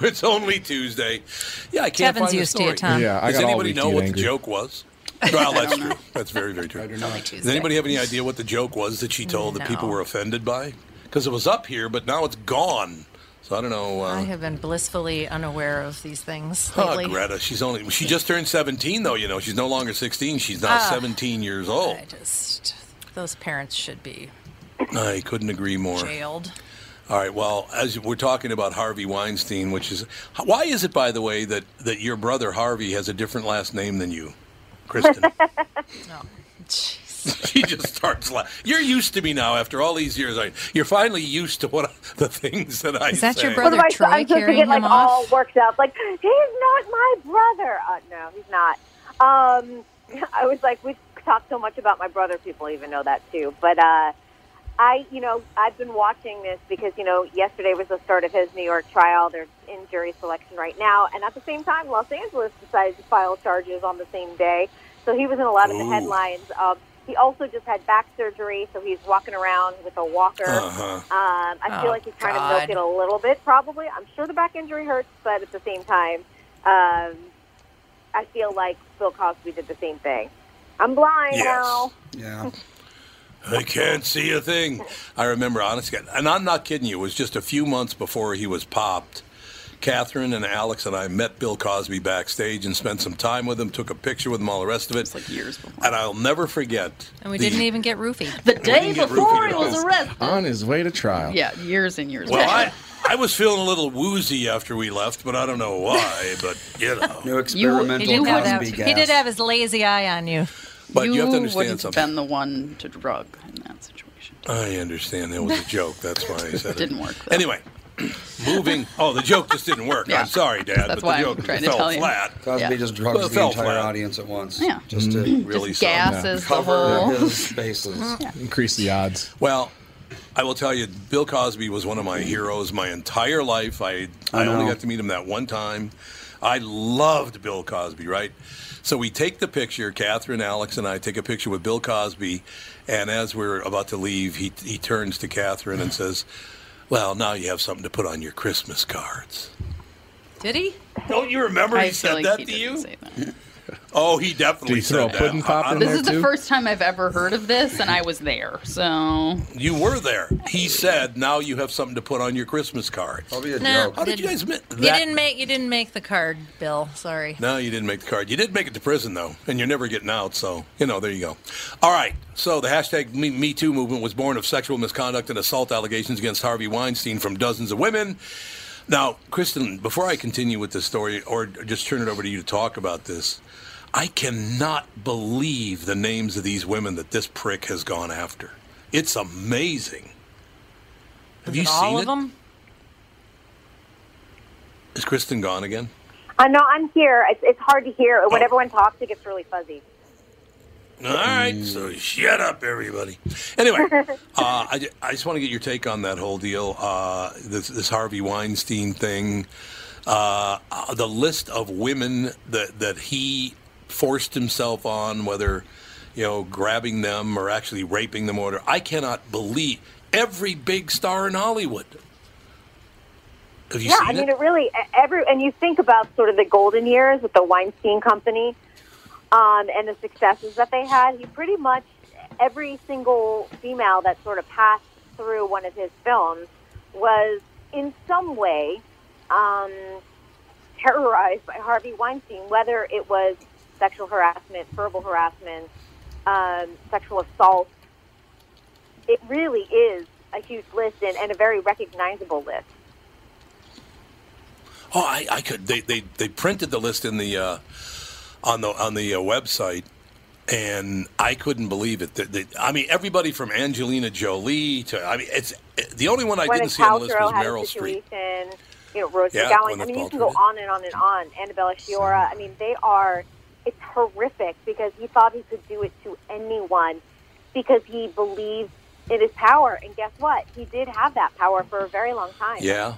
It's only Tuesday. Yeah, I can't Kevin's find used the to story. it, Yeah, I Does anybody know to get what the joke was? Well, that's true. That's very, very true. Only Does anybody have any idea what the joke was that she told that people were offended by? Because it was up here, but now it's gone. So I don't know. I Uh, have been blissfully unaware of these things oh, lately. Greta, she's only she just turned 17 though. You know, she's no longer 16. She's now Ah. 17 years old. I just those parents should be I couldn't agree more. jailed. All right. Well, as we're talking about Harvey Weinstein, which is why is it, by the way, that that your brother Harvey has a different last name than you, Kristen? No. Jeez. She just starts laughing. You're used to me now after all these years. I, you're finally used to what the things that I say. Is that say. your brother What am I, Troy I'm supposed to carrying get like him off? all worked up. Like he's not my brother. Uh, no, he's not. Um, I was like, we talk so much about my brother. People even know that too. But uh, I, you know, I've been watching this because you know, yesterday was the start of his New York trial. They're in jury selection right now, and at the same time, Los Angeles decided to file charges on the same day. So he was in a lot of the Ooh. headlines. Um, he also just had back surgery, so he's walking around with a walker. Uh-huh. Um, I feel Oh, like he's trying to God. milk it a little bit, probably. I'm sure the back injury hurts, but at the same time, um, I feel like Bill Cosby did the same thing. I'm blind Yes. now. Yeah. I can't see a thing. I remember, honestly, and I'm not kidding you. It was just a few months before he was popped. Catherine and Alex and I met Bill Cosby backstage and spent some time with him. Took a picture with him, all the rest of it. It's like years before. And I'll never forget. And we the- didn't even get roofied. The day before he was arrested. On his way to trial. Yeah, years and years. Well. I, I was feeling a little woozy after we left, but I don't know why. But you know, New experimental did, have that, Cosby gas. he did have his lazy eye on you. but you, have to understand wouldn't something. have been the one to drug in that situation. I understand that was a joke. That's why I said it. Didn't work, though. Anyway, moving. Oh, the joke just didn't work. Yeah. I'm sorry, Dad, That's but why the I'm joke trying to fell tell you. flat. Cosby Yeah. just drugs Well, the entire flat. audience at once. Yeah. Just to mm-hmm. Really Just gases the cover whole. his bases. Increase the odds. Well, I will tell you, Bill Cosby was one of my heroes my entire life. I I, I only got to meet him that one time. I loved Bill Cosby, right? So we take the picture. Catherine, Alex, and I take a picture with Bill Cosby, and as we're about to leave, he he turns to Catherine and says, "Well, now you have something to put on your Christmas cards." Did he? Don't you remember I he feel said like that he to didn't you? say that. Oh, he definitely Did he throw said a pudding that. pop I- I in don't- This is the first time I've ever heard of this, and I was there. So You were there. He said, "Now you have something to put on your Christmas card." Probably a No, How did you guys miss You didn't make you didn't make the card, Bill. Sorry. No, you didn't make the card. You did make it to prison though, and you're never getting out. So you know, there you go. All right. So the hashtag Me, Me Too movement was born of sexual misconduct and assault allegations against Harvey Weinstein from dozens of women. Now, Kristen, before I continue with this story, or just turn it over to you to talk about this, I cannot believe the names of these women that this prick has gone after. It's amazing. Have you it seen all it? them? Is Kristen gone again? Uh, no, I'm here. It's, it's hard to hear. When everyone talks, it gets really fuzzy. All right, so shut up, everybody. Anyway, uh, I, I just want to get your take on that whole deal, uh, this, this Harvey Weinstein thing, uh, uh, the list of women that that he forced himself on, whether you know grabbing them or actually raping them. Or I cannot believe every big star in Hollywood. Have you yeah, seen I mean, it? it really every and you think about sort of the golden years with the Weinstein Company um, and the successes that they had. He pretty much every single female that sort of passed through one of his films was in some way um, terrorized by Harvey Weinstein, whether it was sexual harassment, verbal harassment, um, sexual assault. It really is a huge list and, and a very recognizable list. Oh, I, I could. They, they they printed the list in the uh, on the on the uh, website, and I couldn't believe it. That they, I mean, everybody from Angelina Jolie to I mean, it's the only one I Gwyneth didn't see on the list was Meryl Streep. You know, Rose Yeah, McGowan. I mean, you can go on and on and on. Annabella Sciorra. I mean, they are. It's horrific because he thought he could do it to anyone because he believed in his power. And guess what? He did have that power for a very long time. Yeah,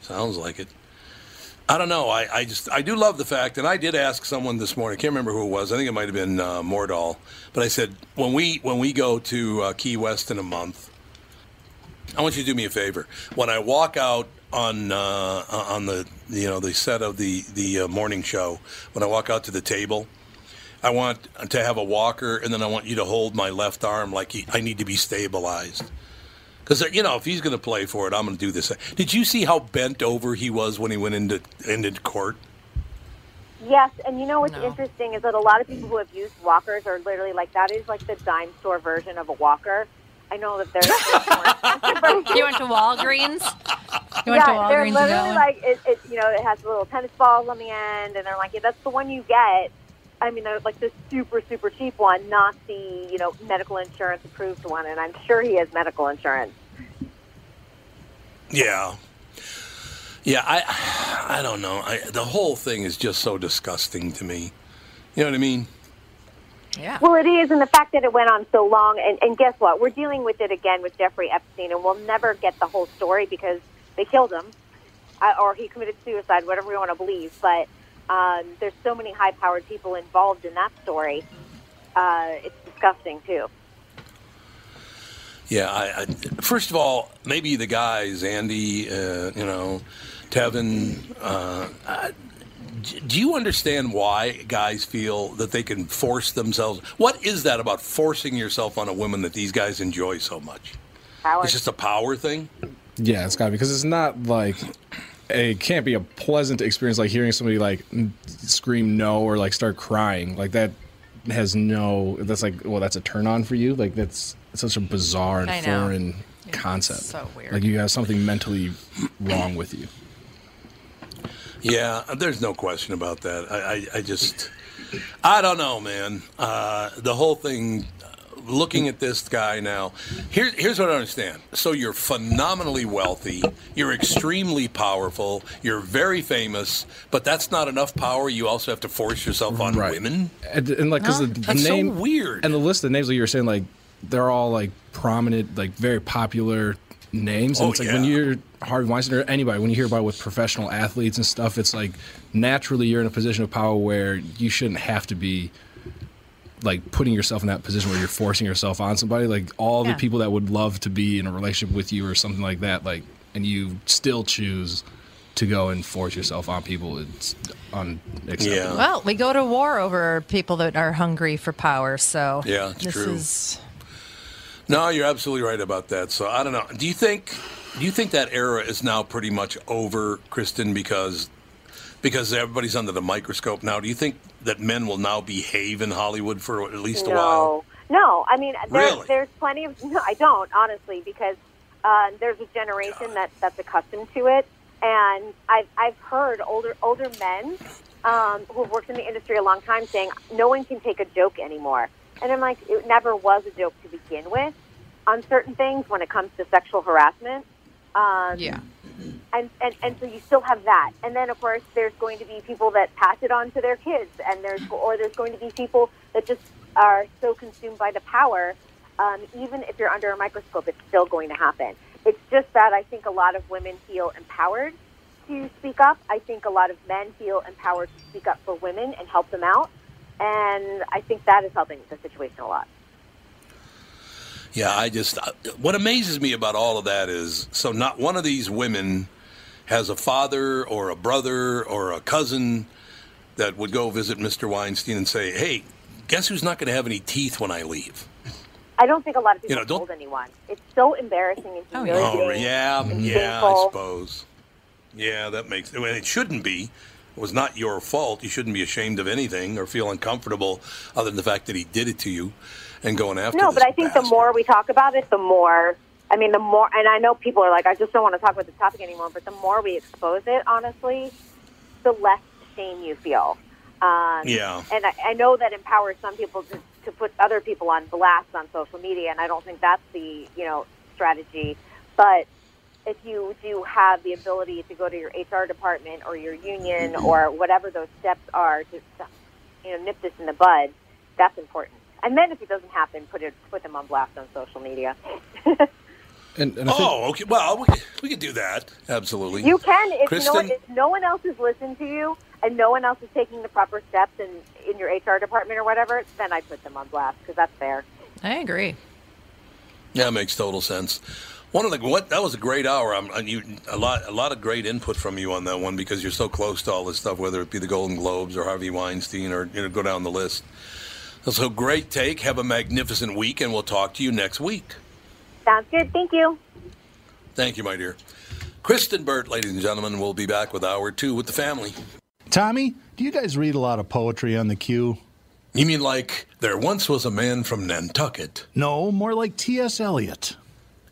sounds like it. I don't know. I, I just I do love the fact, and I did ask someone this morning. I can't remember who it was. I think it might have been uh, Mordall. But I said when we when we go to uh, Key West in a month, I want you to do me a favor. When I walk out on uh, on the you know the set of the the uh, morning show, when I walk out to the table, I want to have a walker, and then I want you to hold my left arm like he, I need to be stabilized. Because you know, if he's going to play for it, I'm going to do this. Did you see how bent over he was when he went into into court? Yes, and you know what's interesting is that a lot of people who have used walkers are literally like that is like the dime store version of a walker. I know that there's, there's more expensive You went to Walgreens. You went yeah, to Walgreens. they're literally like it, it. You know, it has little tennis balls on the end, and they're like, yeah, that's the one you get. I mean, they're like the super super cheap one, not the you know medical insurance approved one. And I'm sure he has medical insurance. Yeah, yeah. I I don't know. I, the whole thing is just so disgusting to me. You know what I mean? Yeah. Well, it is, and the fact that it went on so long, and, and guess what? We're dealing with it again with Jeffrey Epstein, and we'll never get the whole story because they killed him, uh, or he committed suicide, whatever we want to believe. But um, there's so many high-powered people involved in that story. Uh, it's disgusting too. Yeah. I, I first of all, maybe the guys, Andy, uh, you know, Tevin. Uh, I, do you understand why guys feel that they can force themselves? What is that about forcing yourself on a woman that these guys enjoy so much? Power. It's just a power thing. Yeah, it's got to be because it's not like it can't be a pleasant experience like hearing somebody like scream no or like start crying like that has no that's like well that's a turn on for you like that's such a bizarre and I know. foreign concept so weird. like you have something mentally wrong with you Yeah, there's no question about that. I, I, I just, I don't know, man. Uh, the whole thing, uh, looking at this guy now, here, here's what I understand. So you're phenomenally wealthy, you're extremely powerful, you're very famous, but that's not enough power. You also have to force yourself on women. and, and like because Huh? the, the That's so name weird and the list of names that you were saying like they're all like prominent like very popular names and Oh, it's like when you're Harvey Weinstein or anybody when you hear about it with professional athletes and stuff it's like naturally you're in a position of power where you shouldn't have to be like putting yourself in that position where you're forcing yourself on somebody like all Yeah. the people that would love to be in a relationship with you or something like that like and you still choose to go and force yourself on people. It's unacceptable. Well, we go to war over people that are hungry for power. So Yeah, it's this true. is No, you're absolutely right about that. So I don't know. Do you think do you think that era is now pretty much over, Kristen, because because everybody's under the microscope now? Do you think that men will now behave in Hollywood for at least a no, while? no. No. I mean, there, Really? there's plenty of. No, I don't honestly, because uh, there's a generation that that's accustomed to it, and I've I've heard older older men um, who've worked in the industry a long time saying no one can take a joke anymore, and I'm like, it never was a joke to begin with on certain things when it comes to sexual harassment. Um, yeah. and, and and so you still have that. And then of course there's going to be people that pass it on to their kids. And there's or there's going to be people that just are so consumed by the power um, even if you're under a microscope it's still going to happen. It's just that i think a lot of women feel empowered to speak up. I think a lot of men feel empowered to speak up for women and help them out. And i think that is helping the situation a lot Yeah, I just uh, what amazes me about all of that is so not one of these women has a father or a brother or a cousin that would go visit Mr. Weinstein and say, "Hey, guess who's not going to have any teeth when I leave?" i don't think a lot of people You know, don't- told anyone it's so embarrassing and humiliating Oh, yeah, and yeah, I suppose. Yeah, that makes. I mean, it shouldn't be. It was not your fault. You shouldn't be ashamed of anything or feel uncomfortable, other than the fact that he did it to you, and going after. No, but I think the more we talk about it, the more. I mean, the more, and I know people are like, I just don't want to talk about this topic anymore. But the more we expose it, honestly, the less shame you feel. Um, Yeah. And I, I know that empowers some people to, to put other people on blast on social media, and I don't think that's the you know strategy. But if you do have the ability to go to your HR department or your union or whatever those steps are to you know nip this in the bud, that's important. And then if it doesn't happen, put it put them on blast on social media. And, and oh, okay. Well, we, we could do that. Absolutely. You can if Kristen, no, one, if no one else is listening to you and no one else is taking the proper steps in in your HR department or whatever, then I put them on blast because that's fair. I agree. Yeah, it makes total sense. One of the what that was a great hour. I'm, and you a lot a lot of great input from you on that one because you're so close to all this stuff, whether it be the Golden Globes or Harvey Weinstein or you know go down the list. So great take. Have a magnificent week, and we'll talk to you next week. Sounds good. Thank you. Thank you, my dear. Kristen Burt, ladies and gentlemen, will be back with hour two with the family. Tommy, do you guys read a lot of poetry on the queue? You mean like there once was a man from Nantucket? No, more like T.S. Eliot.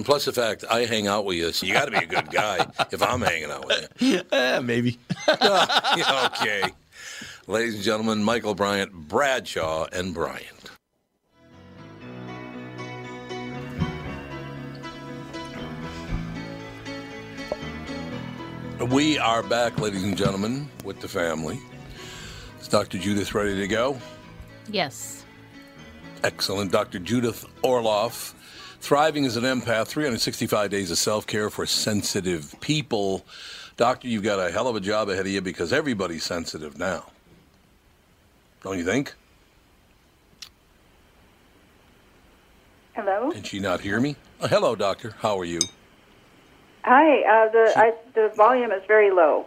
And plus the fact I hang out with you, so you got to be a good guy if I'm hanging out with you. Maybe. Yeah, okay. Ladies and gentlemen, Michael Bryant, Bradshaw, and Bryant. We are back, ladies and gentlemen, with the family. Is Dr. Judith ready to go? Yes. Excellent. Dr. Judith Orloff, thriving as an empath, 365 days of self care for sensitive people. Doctor, you've got a hell of a job ahead of you because everybody's sensitive now. Don't you think? Hello. Can she not hear me? Oh, hello, doctor. How are you? Hi. Uh, the I, the volume is very low.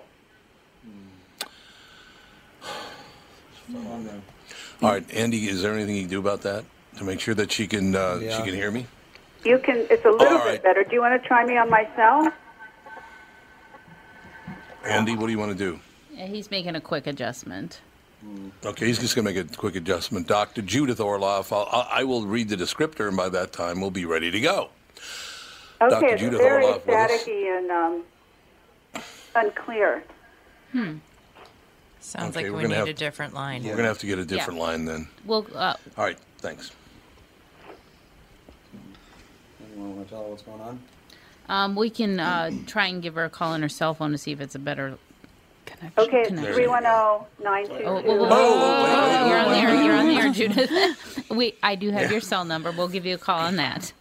All right, Andy. Is there anything you can do about that to make sure that she can uh, Yeah. she can hear me? You can. It's a little All bit better. Do you want to try me on my cell? Andy, what do you want to do? Yeah, he's making a quick adjustment. Okay, he's just going to make a quick adjustment. Dr. Judith Orloff, I'll, I I will read the descriptor, and by that time, we'll be ready to go. Okay. Dr. It's Judith very Orloff staticky and um, unclear. Hmm. Sounds Okay, like we're we gonna need have- a different line. We're going to have to get a different line then. Well, uh, All right, thanks. Anyone want to tell her what's going on? um, we can uh, try and give her a call on her cell phone to see if it's a better connection. Okay. It's connection. three one zero nine two Oh, two. whoa, whoa, whoa, whoa, You're on the air. You're on the air, Judith. Wait, I do have your cell number. We'll give you a call on that.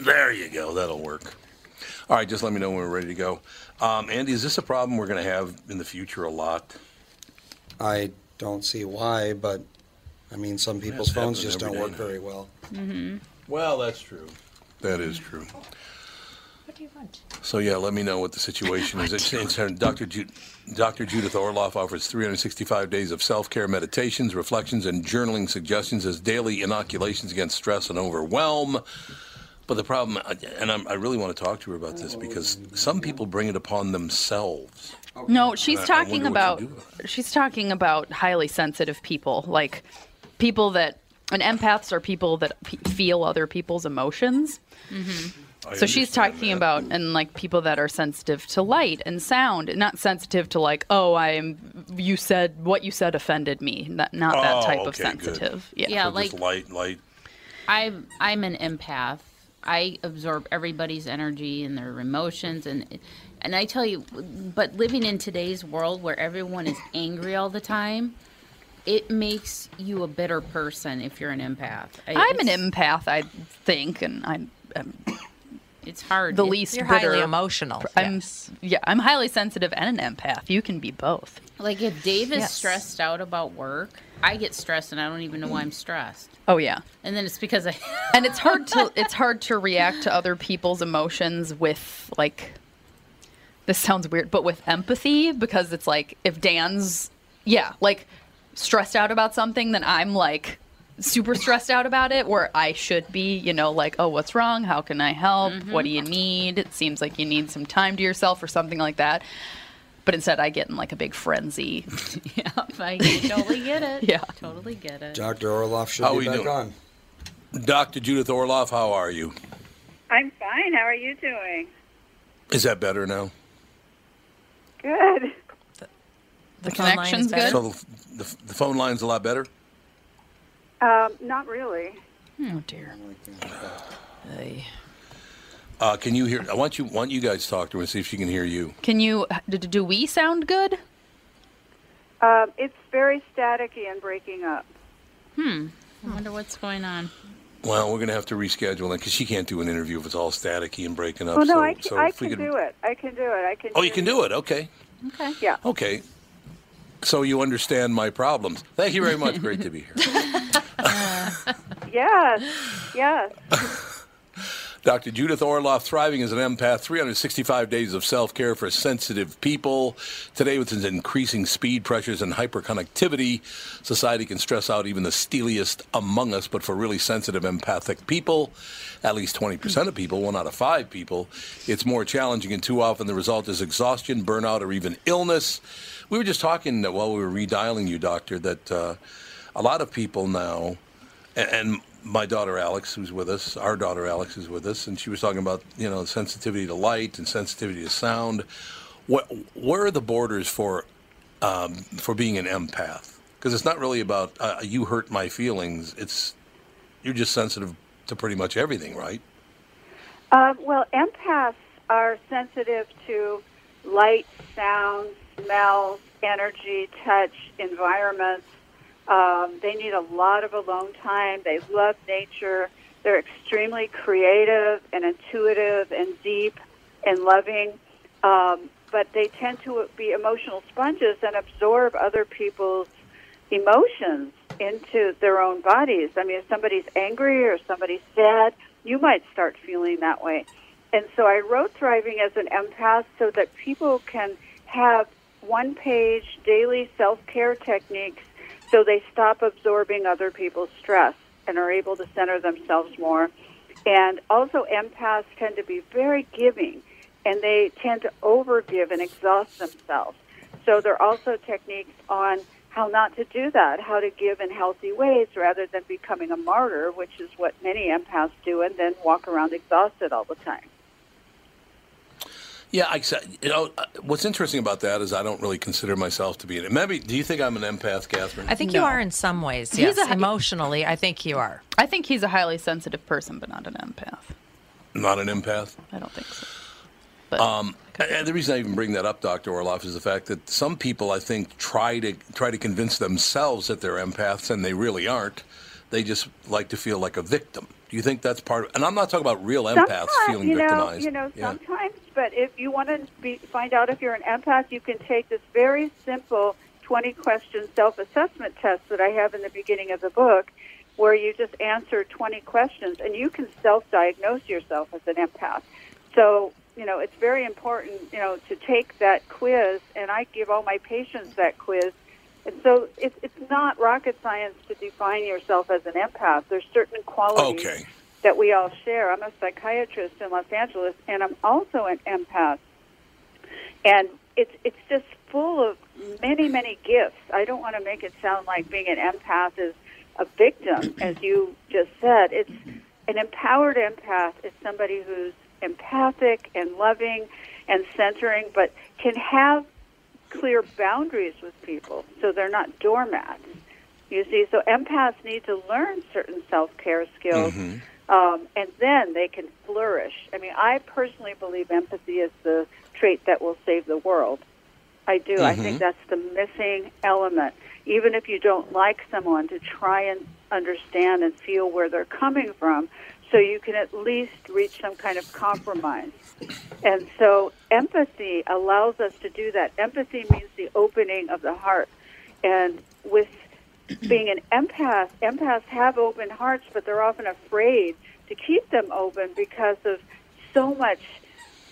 There you go. That'll work. All right, just let me know when we're ready to go. Um, Andy, is this a problem we're going to have in the future a lot? I don't see why, but I mean, some people's That's phones happening just every don't day work now. very well. Mm-hmm. Well, that's true. That is true. What do you want? So yeah, let me know what the situation is. It's, it's, uh, Dr. Ju- Dr. Judith Orloff offers 365 days of self-care meditations, reflections, and journaling suggestions as daily inoculations against stress and overwhelm. But the problem, and I'm, I really want to talk to her about this because some people bring it upon themselves. No, she's I- I talking wonder what about you do she's talking about highly sensitive people, like people that and empaths are people that p- feel other people's emotions. Mm-hmm. I So she's talking that. about and like people that are sensitive to light and sound, not sensitive to like, oh, I'm you said what you said offended me. Not not that Oh, type of okay, good. sensitive. Yeah. Yeah, So like- just light, light. I'm I'm an empath. I absorb everybody's energy and their emotions and and I tell you but living in today's world where everyone is angry all the time, it makes you a better person if you're an empath. I- I'm an empath, I think, and I'm, I'm it's hard. the It- least You're bitter. highly emotional. I'm yeah, I'm highly sensitive and an empath. You can be both. Like if Dave is Yes. stressed out about work, I get stressed and I don't even know why I'm stressed. Oh yeah. And then it's because I and it's hard to it's hard to react to other people's emotions with like this sounds weird but with empathy because it's like if dan's yeah like stressed out about something then i'm like super stressed out about it where i should be you know like oh what's wrong how can i help mm-hmm. what do you need it seems like you need some time to yourself or something like that but instead i get in like a big frenzy yeah, I totally get it. Yeah. Totally get it. Dr. Orloff should How be we back doing? on. Dr. Judith Orloff, how are you? I'm fine. How are you doing? Is that better now? Good. The phone connection's better? good So the, the, the phone line's a lot better? Um, not really. oh dear Ay. Uh, can you hear? I want you want you guys to talk to her and see if she can hear you. can you do, do we sound good Um, it's very staticky and breaking up. Hmm. I wonder what's going on. Well, we're going to have to reschedule it because she can't do an interview if it's all staticky and breaking up. Oh no, so, I can, so I can could, do it. I can do it. I can. Oh, you can do it. Okay. Okay. Yeah. Okay. So you understand my problems. Thank you very much. Great to be here. Yes. Yes. Dr. Judith Orloff, thriving as an empath, 365 days of self care for sensitive people. Today, with its increasing speed pressures and hyperconnectivity, society can stress out even the steeliest among us. But for really sensitive, empathic people, at least 20% of people, one out of five people, it's more challenging, and too often the result is exhaustion, burnout, or even illness. We were just talking uh, while we were redialing you, Doctor, that uh, a lot of people now, and, and my daughter Alex, who's with us, our daughter Alex is with us, and she was talking about you know sensitivity to light and sensitivity to sound. What where are the borders for um, for being an empath? Because it's not really about uh, you hurt my feelings. It's you're just sensitive to pretty much everything, right? Um, well, empaths are sensitive to light, sound, smell, energy, touch, environments. Um, they need a lot of alone time. They love nature. They're extremely creative and intuitive and deep and loving. Um, but they tend to be emotional sponges and absorb other people's emotions into their own bodies. I mean, if somebody's angry or somebody's sad, you might start feeling that way. And so I wrote Thriving as an Empath so that people can have one page daily self care techniques so they stop absorbing other people's stress and are able to center themselves more. And also, empaths tend to be very giving and they tend to overgive and exhaust themselves. So there are also techniques on how not to do that, how to give in healthy ways rather than becoming a martyr, which is what many empaths do, and then walk around exhausted all the time. Yeah, I you know, uh, what's interesting about that is I don't really consider myself to be an. Maybe, do you think I'm an empath, Catherine? I think you are in some ways. He's Yes, a- emotionally, I think you are. I think he's a highly sensitive person, but not an empath. Not an empath. I don't think so. Um, and the reason I even bring that up, Doctor Orloff, is the fact that some people, I think, try to try to convince themselves that they're empaths, and they really aren't. They just like to feel like a victim. Do you think that's part of? And I'm not talking about real empaths sometimes, feeling you know, victimized. You know, Yeah. sometimes. But if you want to be, find out if you're an empath, you can take this very simple 20 question self assessment test that I have in the beginning of the book, where you just answer 20 questions and you can self diagnose yourself as an empath. So, you know, it's very important, you know, to take that quiz, and I give all my patients that quiz. And so it's, it's not rocket science to define yourself as an empath. There's certain qualities Okay. that we all share. I'm a psychiatrist in Los Angeles, and I'm also an empath. And it's it's just full of many many gifts. I don't want to make it sound like being an empath is a victim, as you just said. It's an empowered empath is somebody who's empathic and loving and centering, but can have clear boundaries with people, so they're not doormats. You see, so empaths need to learn certain self care skills um, and then they can flourish. I mean, I personally believe empathy is the trait that will save the world. I do. I think Mhm. that's the missing element. Even if you don't like someone, to try and understand and feel where they're coming from, so you can at least reach some kind of compromise. And so, empathy allows us to do that. Empathy means the opening of the heart, and with being an empath, empaths have open hearts, but they're often afraid to keep them open because of so much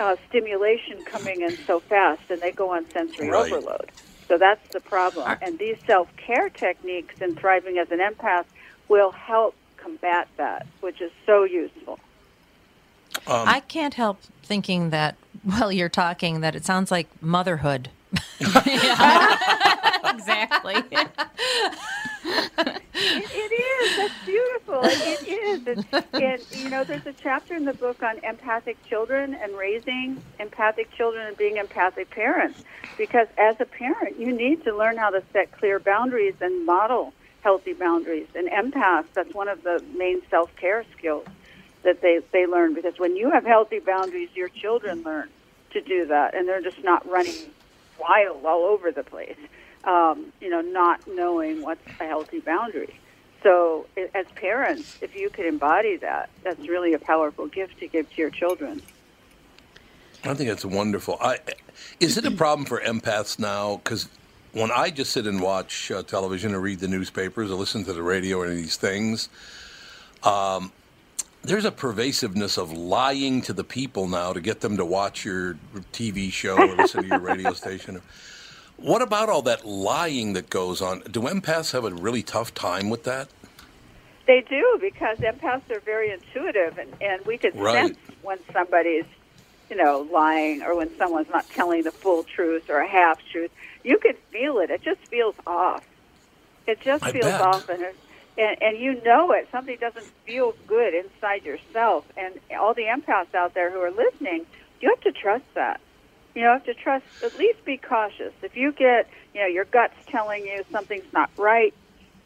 uh, stimulation coming in so fast, and they go on sensory Right. overload. So that's the problem. And these self care techniques and thriving as an empath will help combat that, which is so useful. Um, I can't help thinking that while you're talking that it sounds like motherhood. exactly. it, it is. That's beautiful. It, it is. It's, and you know, there's a chapter in the book on empathic children and raising empathic children and being empathic parents. Because as a parent, you need to learn how to set clear boundaries and model healthy boundaries. And empaths, that's one of the main self-care skills that they they learn. Because when you have healthy boundaries, your children learn to do that, and they're just not running wild all over the place. Um, you know, not knowing what's a healthy boundary. So, as parents, if you could embody that, that's really a powerful gift to give to your children. I think that's wonderful. I, is it a problem for empaths now? Because when I just sit and watch uh, television or read the newspapers or listen to the radio or any of these things, um, there's a pervasiveness of lying to the people now to get them to watch your TV show or listen to your radio station. What about all that lying that goes on? Do empaths have a really tough time with that? They do because empaths are very intuitive, and, and we can Right. sense when somebody's, you know, lying or when someone's not telling the full truth or a half truth. You can feel it. It just feels off. It just I feels bet. off, and, it, and and you know it. Something doesn't feel good inside yourself. And all the empaths out there who are listening, you have to trust that. You know, you have to trust. At least be cautious. If you get, you know, your gut's telling you something's not right,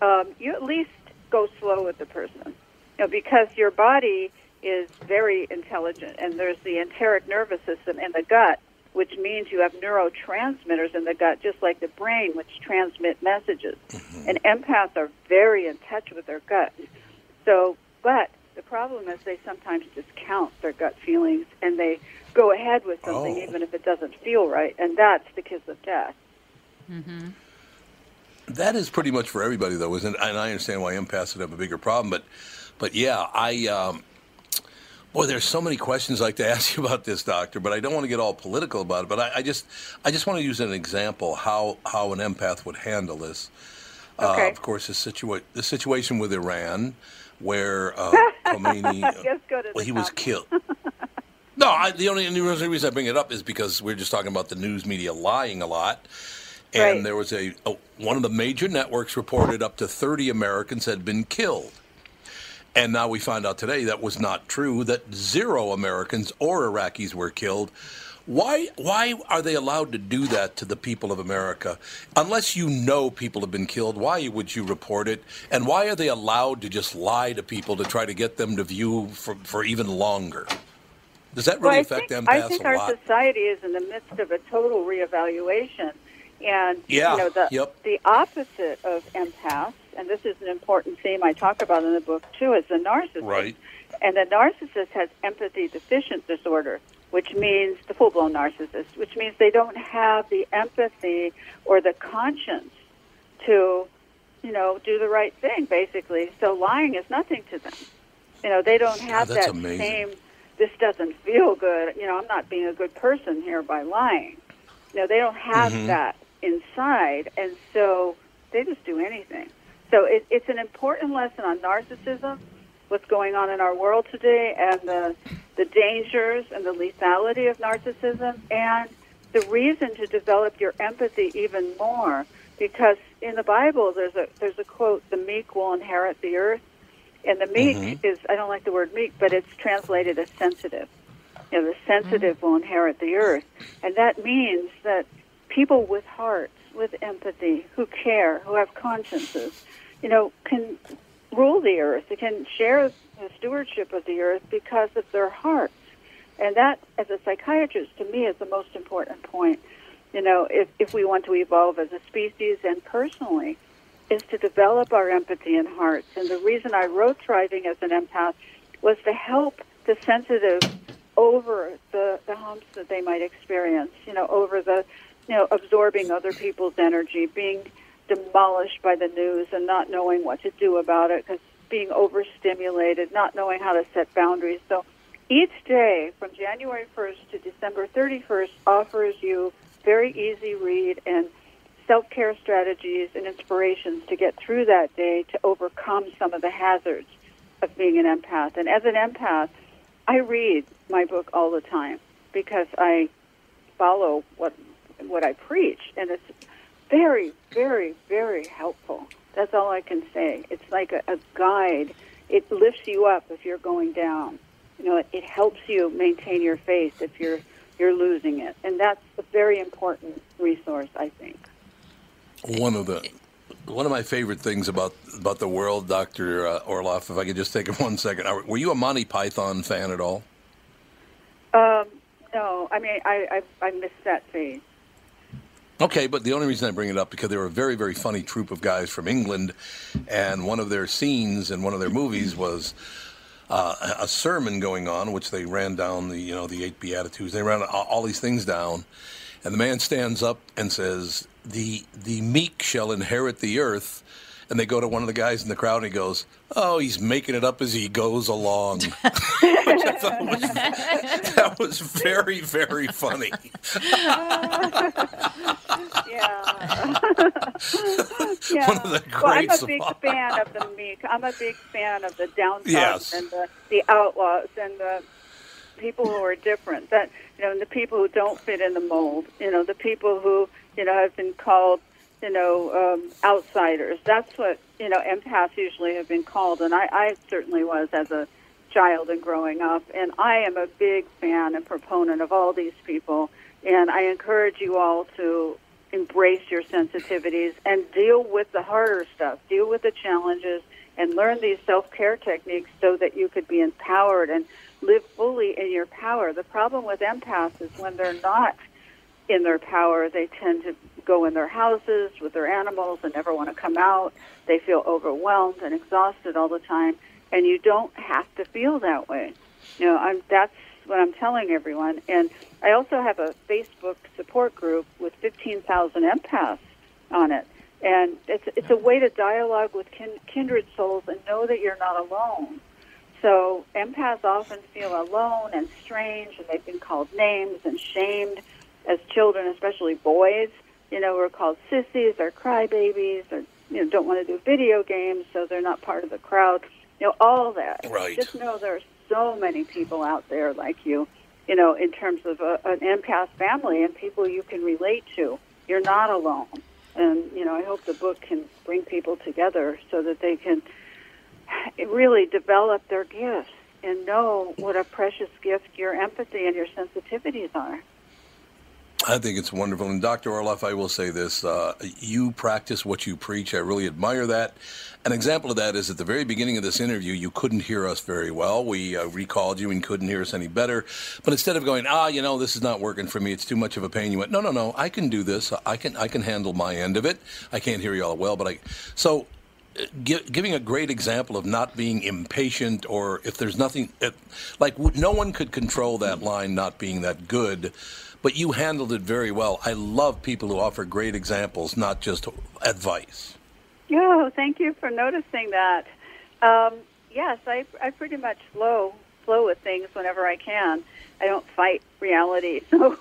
um, you at least go slow with the person. You know, because your body is very intelligent, and there's the enteric nervous system in the gut, which means you have neurotransmitters in the gut, just like the brain, which transmit messages. And empaths are very in touch with their gut. So, but the problem is they sometimes discount their gut feelings and they go ahead with something Oh. even if it doesn't feel right, and that's the kiss of death. Mm-hmm. That is pretty much for everybody, though, isn't it? And I understand why empaths would have a bigger problem, but, but yeah, I, um, boy, there's so many questions I'd like to ask you about this, doctor. But I don't want to get all political about it. But I, I just, I just want to use an example how how an empath would handle this. Okay. Uh, of course, the situa- the situation with Iran, where uh, Khomeini, to well, he was killed. No, I, the only, the only reason I bring it up is because we're just talking about the news media lying a lot. And Right. there was a, a one of the major networks reported up to 30 Americans had been killed. And now we find out today that was not true, that zero Americans or Iraqis were killed. Why, why are they allowed to do that to the people of America? Unless you know people have been killed, why would you report it? And why are they allowed to just lie to people to try to get them to view for, for even longer? Does that really well, affect think, I think a our lot? society is in the midst of a total reevaluation, and Yeah, you know the yep. the opposite of empaths, and this is an important theme I talk about in the book too, is the narcissist. Right. And the narcissist has empathy deficient disorder, which means the full blown narcissist, which means they don't have the empathy or the conscience to, you know, do the right thing, basically. So lying is nothing to them. You know, they don't have that amazing. same, this doesn't feel good. You know, I'm not being a good person here by lying. You know, they don't have Mhm. that inside, and so they just do anything. So it, it's an important lesson on narcissism, what's going on in our world today, and the the dangers and the lethality of narcissism, and the reason to develop your empathy even more. Because in the Bible, there's a there's a quote: "The meek will inherit the earth," and the meek Mhm. is I don't like the word meek, but it's translated as sensitive. You know, the sensitive will inherit the earth, and that means that people with hearts, with empathy, who care, who have consciences, you know, can rule the earth. They can share the stewardship of the earth because of their hearts. And that, as a psychiatrist, to me is the most important point. You know, if, if we want to evolve as a species and personally, is to develop our empathy and hearts. And the reason I wrote Thriving as an Empath was to help the sensitive over the, the humps that they might experience, you know, over the, you know, absorbing other people's energy, being demolished by the news and not knowing what to do about it because being overstimulated, not knowing how to set boundaries. So each day from January 1st to December 31st offers you very easy read and self-care strategies and inspirations to get through that day to overcome some of the hazards of being an empath. And as an empath, I read my book all the time because I follow what what I preach, and it's very, very, very helpful. That's all I can say. It's like a, a guide. It lifts you up if you're going down. You know, it, it helps you maintain your faith if you're you're losing it, and that's a very important resource, I think. One of the one of my favorite things about about the world, Doctor uh, Orloff, if I could just take one second. Were you a Monty Python fan at all? Um, no, I mean, I, I I missed that phase. Okay, but the only reason I bring it up because they were a very, very funny troupe of guys from England, and one of their scenes in one of their movies was uh, a sermon going on, which they ran down the, you know, the eight beatitudes. They ran all, all these things down, and the man stands up and says, "the The meek shall inherit the earth." And they go to one of the guys in the crowd, and he goes, "Oh, he's making it up as he goes along." Which I thought was, that was very, very funny. yeah. yeah. One of the well, I'm a big all. fan of the meek. I'm a big fan of the downtrodden Yes. and the, the outlaws and the people who are different. That you know, and the people who don't fit in the mold. You know, the people who you know have been called you know um, outsiders. That's what you know empaths usually have been called, and I, I certainly was as a child and growing up. And I am a big fan and proponent of all these people. And I encourage you all to embrace your sensitivities and deal with the harder stuff, deal with the challenges, and learn these self care techniques so that you could be empowered and live fully in your power. The problem with empaths is when they're not in their power, they tend to go in their houses with their animals and never want to come out. They feel overwhelmed and exhausted all the time, and you don't have to feel that way. You know, I'm, that's what I'm telling everyone. And I also have a Facebook support group with 15,000 empaths on it. And it's, it's a way to dialogue with kin- kindred souls and know that you're not alone. So empaths often feel alone and strange, and they've been called names and shamed as children, especially boys. You know, we're called sissies or crybabies, or you know, don't want to do video games, so they're not part of the crowd. You know, all that. Right. Just know there are so many people out there like you. You know, in terms of a, an empath family and people you can relate to. You're not alone. And you know, I hope the book can bring people together so that they can really develop their gifts and know what a precious gift your empathy and your sensitivities are. I think it's wonderful. And Dr. Orloff, I will say this uh, you practice what you preach. I really admire that. An example of that is at the very beginning of this interview, you couldn't hear us very well. We uh, recalled you and couldn't hear us any better. But instead of going, ah, you know, this is not working for me, it's too much of a pain, you went, no, no, no, I can do this. I can, I can handle my end of it. I can't hear you all well, but I. So giving a great example of not being impatient or if there's nothing it, like no one could control that line not being that good but you handled it very well i love people who offer great examples not just advice Oh, thank you for noticing that. Um, yes, I, I pretty much flow flow with things whenever I can. I don't fight reality, so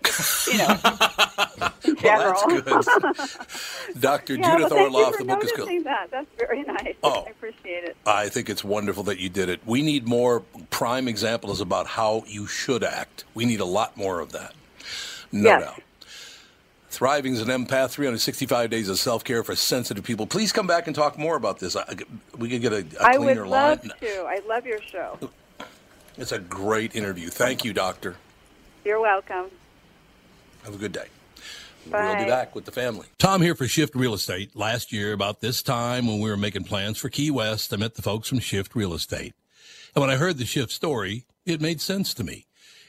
you know, well, that's good. Dr. yeah, Judith well, thank you Orloff, the book is called. that. That's very nice. Oh. I appreciate it. I think it's wonderful that you did it. We need more prime examples about how you should act. We need a lot more of that. No Yes. doubt. Thriving as an empath, 365 days of self care for sensitive people. Please come back and talk more about this. I- We could get a, a I would cleaner love line. to. I love your show. It's a great interview. Thank you, Doctor. You're welcome. Have a good day. Bye. We'll be back with the family. Tom here for Shift Real Estate. Last year, about this time when we were making plans for Key West, I met the folks from Shift Real Estate. And when I heard the Shift story, it made sense to me.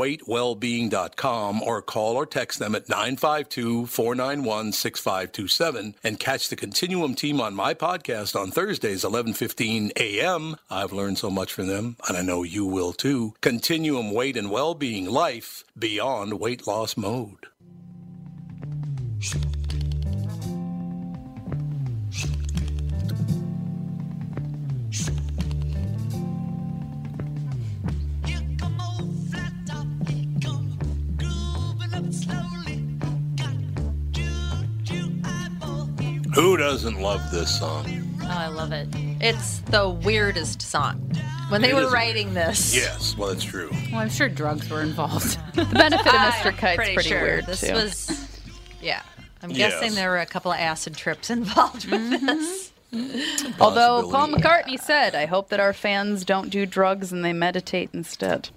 beyondweightwellbeing.com or call or text them at 952-491-6527 and catch the Continuum team on my podcast on Thursdays 11:15 a.m. I've learned so much from them and I know you will too. Continuum Weight and Wellbeing Life beyond weight loss mode. Who doesn't love this song? Oh, I love it. It's the weirdest song. When they It were is- writing this, Yes, well, that's true. Well, I'm sure drugs were involved. The benefit of I'm Mr. Kite's pretty pretty sure weird This too. was, yeah. I'm Yes. guessing there were a couple of acid trips involved with Mm-hmm. this. Although Paul McCartney said, "I hope that our fans don't do drugs and they meditate instead."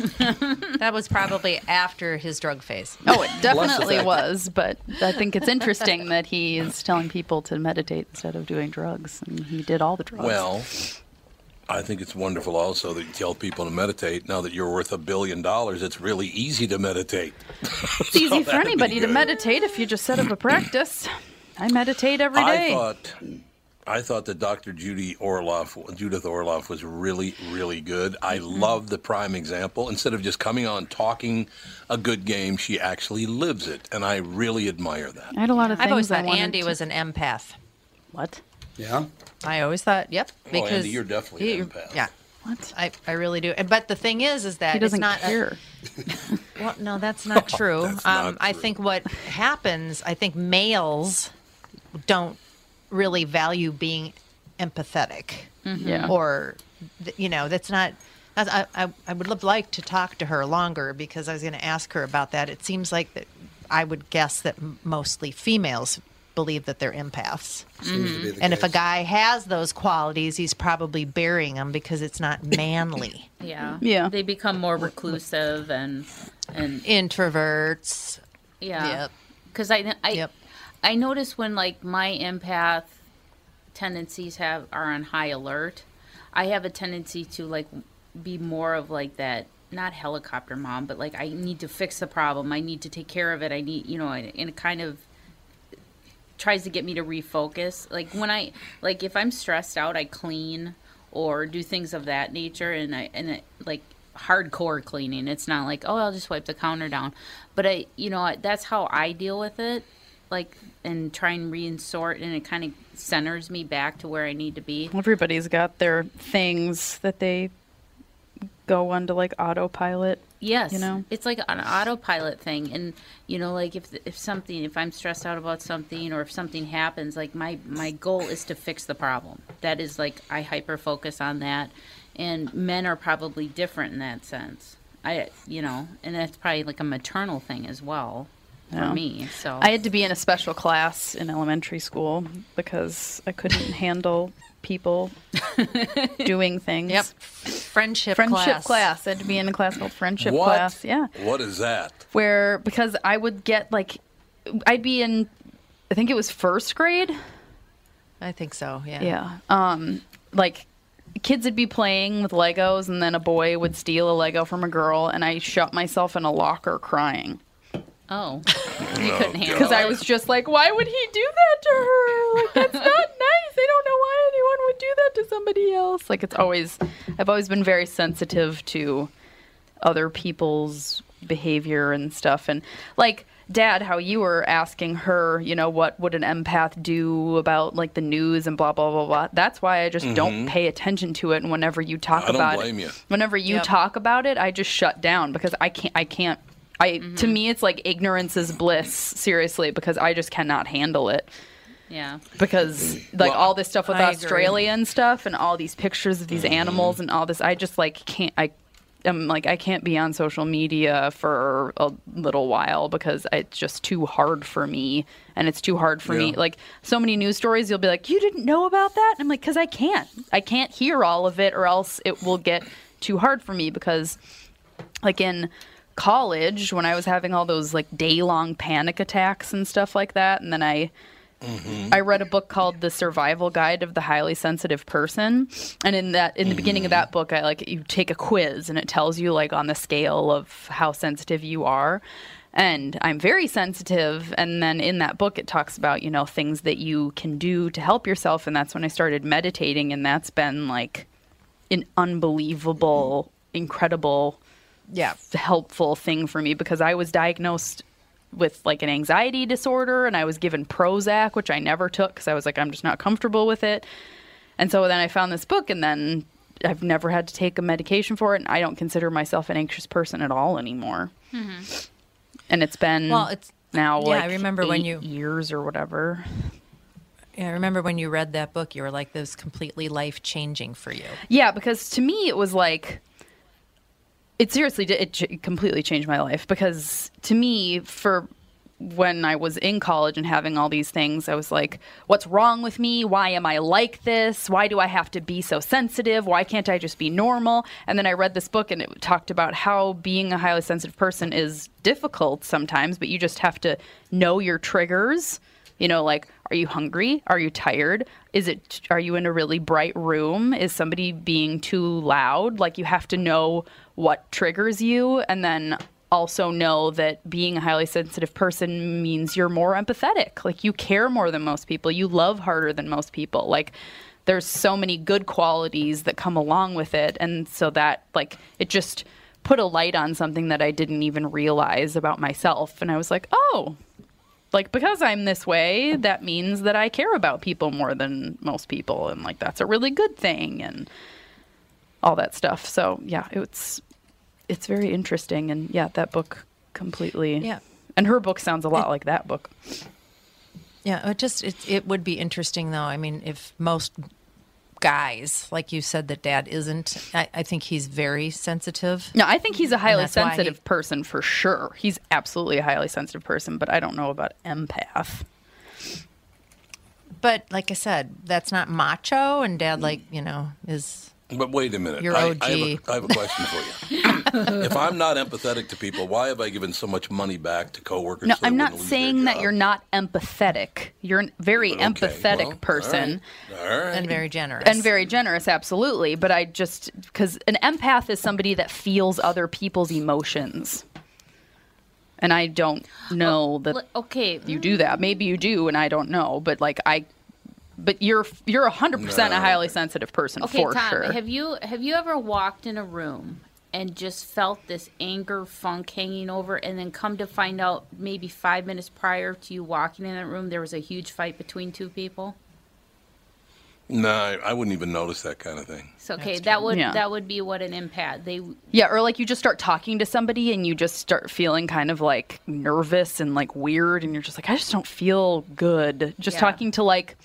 that was probably after his drug phase. Oh, it definitely was, but I think it's interesting that he is telling people to meditate instead of doing drugs, and he did all the drugs. Well, I think it's wonderful also that you tell people to meditate. Now that you're worth a billion dollars, it's really easy to meditate. it's easy for anybody to meditate if you just set up a practice. I meditate every day. I thought, I thought that Dr. Judy Orloff, Judith Orloff, was really, really good. I Mm-hmm. love the prime example. Instead of just coming on talking a good game, she actually lives it, and I really admire that. I had a lot of things I've always thought wanted Andy to- was an empath. What? Yeah. I always thought, yep. Oh, Because Andy, you're definitely an he- empath. Yeah. What? I, I really do. But the thing is, is that He doesn't it's not care. A, well, no, that's not true. That's not um, I think what happens, I think males don't really value being empathetic. Mhm. Yeah. Or, you know, that's not. I, I, I would love like to talk to her longer because I was going to ask her about that. It seems like that I would guess that mostly females believe that they're empaths. Seems to be the And if a guy has those qualities, he's probably burying them because it's not manly. Yeah. Yeah. They become more reclusive and and Introverts. yeah. Yep. Because I I I notice when like my empath tendencies have are on high alert, I have a tendency to like be more of like that not helicopter mom, but like I need to fix the problem. I need to take care of it. I need, you know, and it kind of tries to get me to refocus. Like when I like if I'm stressed out, I clean or do things of that nature and I and it, like hardcore cleaning. It's not like, oh, I'll just wipe the counter down. But I, you know, that's how I deal with it. Like and try and reinsort and it kind of centers me back to where I need to be. Everybody's got their things that they go onto like autopilot. Yes, You know? it's like an autopilot thing, and you know, like if if something, if I'm stressed out about something, or if something happens, like my my goal is to fix the problem. That is like I hyper focus on that, and men are probably different in that sense. I, you know, and that's probably like a maternal thing as well for me. So I had to be in a special class in elementary school because I couldn't handle people doing things. Yep. Friendship Friendship class. class. I had to be in a class called friendship What? class. Yeah. What is that? Where because I would get like I'd be in I think it was first grade. I think so. Yeah. Yeah. Um like kids would be playing with Legos and then a boy would steal a Lego from a girl and I shut myself in a locker crying. Oh, you couldn't handle Because I was just like, why would he do that to her? Like, that's not nice. I don't know why anyone would do that to somebody else. Like, it's always, I've always been very sensitive to other people's behavior and stuff. And like, Dad, how you were asking her, you know, what would an empath do about like the news and blah, blah, blah, blah. That's why I just don't Mhm. pay attention to it. And whenever you talk I don't about blame it, you. whenever you Yep. talk about it, I just shut down because I can't, I can't. I to mm-hmm. me it's like ignorance is bliss seriously because I just cannot handle it. Yeah. because like Well, all this stuff with I agree. Australia and stuff and all these pictures of these mm-hmm. animals and all this I just like can't I am like I can't be on social media for a little while because it's just too hard for me and it's too hard for me. Like so many news stories you'll be like you didn't know about that? And I'm like cuz I can't. I can't hear all of it or else it will get too hard for me because like in college when I was having all those like day long panic attacks and stuff like that, and then I mm-hmm. I read a book called The Survival Guide of the Highly Sensitive Person, and in that in the beginning of mm-hmm. that book, I like you take a quiz and it tells you like on the scale of how sensitive you are. And I'm very sensitive, and then in that book, it talks about you know things that you can do to help yourself, and that's when I started meditating, and that's been like an unbelievable, incredible, yeah, helpful thing for me because I was diagnosed with like an anxiety disorder and I was given Prozac, which I never took because I was like, I'm just not comfortable with it. And so then I found this book and then I've never had to take a medication for it. And I don't consider myself an anxious person at all anymore. Mm-hmm. And it's been Well, it's- now yeah, like I remember when you- years or whatever. Yeah, I remember when you read that book, you were like, "This completely life changing for you." Yeah, because to me it was like it seriously did it completely changed my life because to me for when I was in college and having all these things, I was like, what's wrong with me? Why am I like this? Why do I have to be so sensitive? Why can't I just be normal? And then I read this book and it talked about how being a highly sensitive person is difficult sometimes, but you just have to know your triggers. You know, like, are you hungry? Are you tired? Is it, are you in a really bright room? Is somebody being too loud? Like, you have to know what triggers you and then also know that being a highly sensitive person means you're more empathetic. Like, you care more than most people, you love harder than most people. Like, there's so many good qualities that come along with it. And so that, like, it just put a light on something that I didn't even realize about myself. And I was like, oh, like because I'm this way, that means that I care about people more than most people, and like that's a really good thing, and all that stuff. So yeah, it's it's very interesting, and yeah, that book completely. Yeah. and her book sounds a lot like that book. Yeah, it just it, it would be interesting though. I mean, if most guys, like you said, that dad isn't, I, I think he's very sensitive. No, I think he's a highly why he- sensitive person for sure. He's absolutely a highly sensitive person, but I don't know about empath. But like I said, that's not macho, and dad, like you know, is But wait a minute. You're I, OG. I, have a, I have a question for you. if I'm not empathetic to people, why have I given so much money back to coworkers? No, so I'm not saying that you're not empathetic. You're a very empathetic well, person. All right. and very generous. And very generous, absolutely. But I just, because an empath is somebody that feels other people's emotions. And I don't know that okay. you mm. do that. Maybe you do, and I don't know. But like I, but you're you're hundred percent a highly sensitive person Okay, for Tom, sure. have you have you ever walked in a room and just felt this anger funk hanging over and then come to find out maybe 5 minutes prior to you walking in that room there was a huge fight between two people? No, I, I wouldn't even notice that kind of thing. So okay, that would Yeah. that would be what an empath. They Yeah, or like you just start talking to somebody and you just start feeling kind of like nervous and like weird, and you're just like, I just don't feel good. Just Yeah. talking to like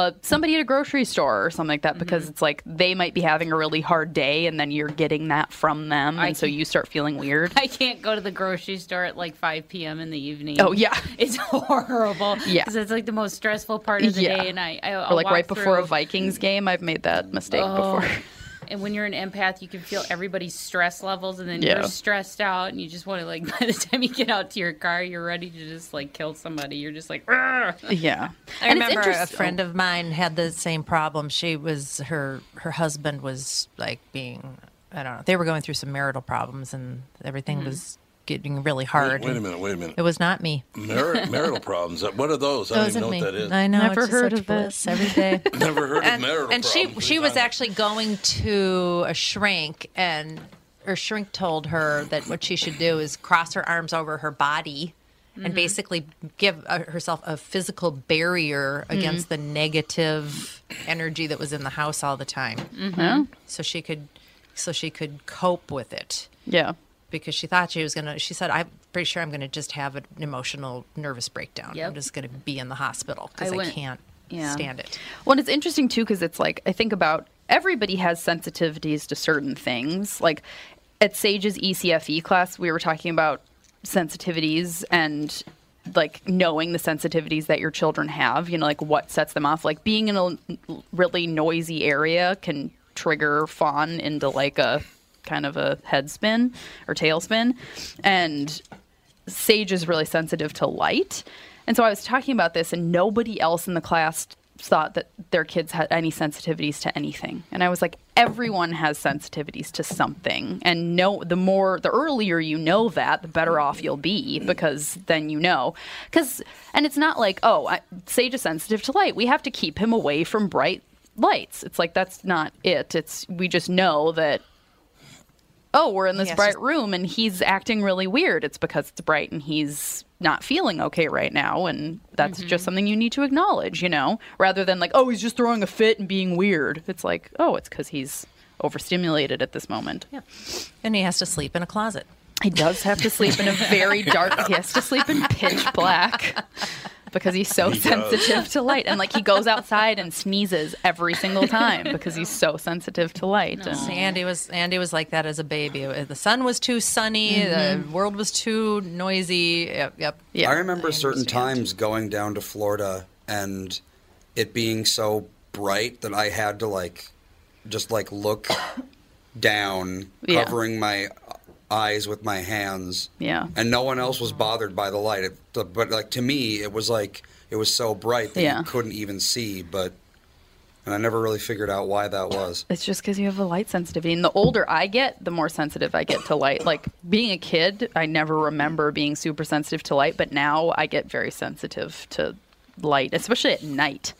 uh, somebody at a grocery store or something like that because Mm-hmm. it's like they might be having a really hard day, and then you're getting that from them, I and so you start feeling weird. I can't go to the grocery store at like 5 p.m. in the evening. Oh, yeah. it's horrible. Yeah. because it's like the most stressful part of the Yeah. day, and I, I or like right walk before a Vikings game, I've made that mistake Oh. before. And when you're an empath, you can feel everybody's stress levels, and then Yeah. you're stressed out, and you just want to like. By the time you get out to your car, you're ready to just like kill somebody. You're just like, "Argh." Yeah. I And it's remember a friend of mine had the same problem. She was her her husband was like being I don't know. They were going through some marital problems and everything mm-hmm. was getting really hard. Wait, wait a minute. Wait a minute. It was not me. Mar- marital problems. What are those? I don't even know me. what that is. I know. Never heard of this every day. Never heard of and, marital and she problems. she was actually going to a shrink and her shrink told her that what she should do is cross her arms over her body Mm-hmm. and basically give uh, herself a physical barrier Mm-hmm. against the negative energy that was in the house all the time Yeah. so she could so she could cope with it Yeah. Because she thought she was going to she said i'm pretty sure i'm going to just have an emotional nervous breakdown Yep. i'm just going to be in the hospital because I I, can't yeah. stand it Well, and it's interesting too because it's like I think about everybody has sensitivities to certain things. Like at Sage's ECFE class, we were talking about sensitivities and like knowing the sensitivities that your children have. You know, like what sets them off. Like being in a really noisy area can trigger fawn into like a kind of a head spin or tail spin, and Sage is really sensitive to light. And so I was talking about this, and nobody else in the class thought that their kids had any sensitivities to anything. And I was like, everyone has sensitivities to something. And no, the more, the earlier you know that, the better off you'll be because then you know. Because, and it's not like, oh, I, Sage is sensitive to light. We have to keep him away from bright lights. It's like, that's not it. It's, we just know that oh, we're in this Yes, bright room and he's acting really weird. It's because it's bright and he's not feeling okay right now. And that's just mm-hmm. something you need to acknowledge, you know, rather than like, oh, he's just throwing a fit and being weird. It's like, oh, it's because he's overstimulated at this moment. Yeah. And he has to sleep in a closet. He does have to sleep in a very dark, he has to sleep in pitch black. Because he's so He does. sensitive to light, and like he goes outside and sneezes every single time because he's so sensitive to light. And See, Andy was Andy was like that as a baby. The sun was too sunny. Mhm. The world was too noisy. Yep, yep. I remember certain times going down to Florida and it being so bright that I had to like just like look down, Yeah. covering my eyes with my hands. Yeah. And no one else was bothered by the light. It, but like to me, it was like it was so bright that Yeah. you couldn't even see. But and I never really figured out why that was. It's just because you have a light sensitivity. And the older I get, the more sensitive I get to light. Like being a kid, I never remember being super sensitive to light, but now I get very sensitive to light, especially at night.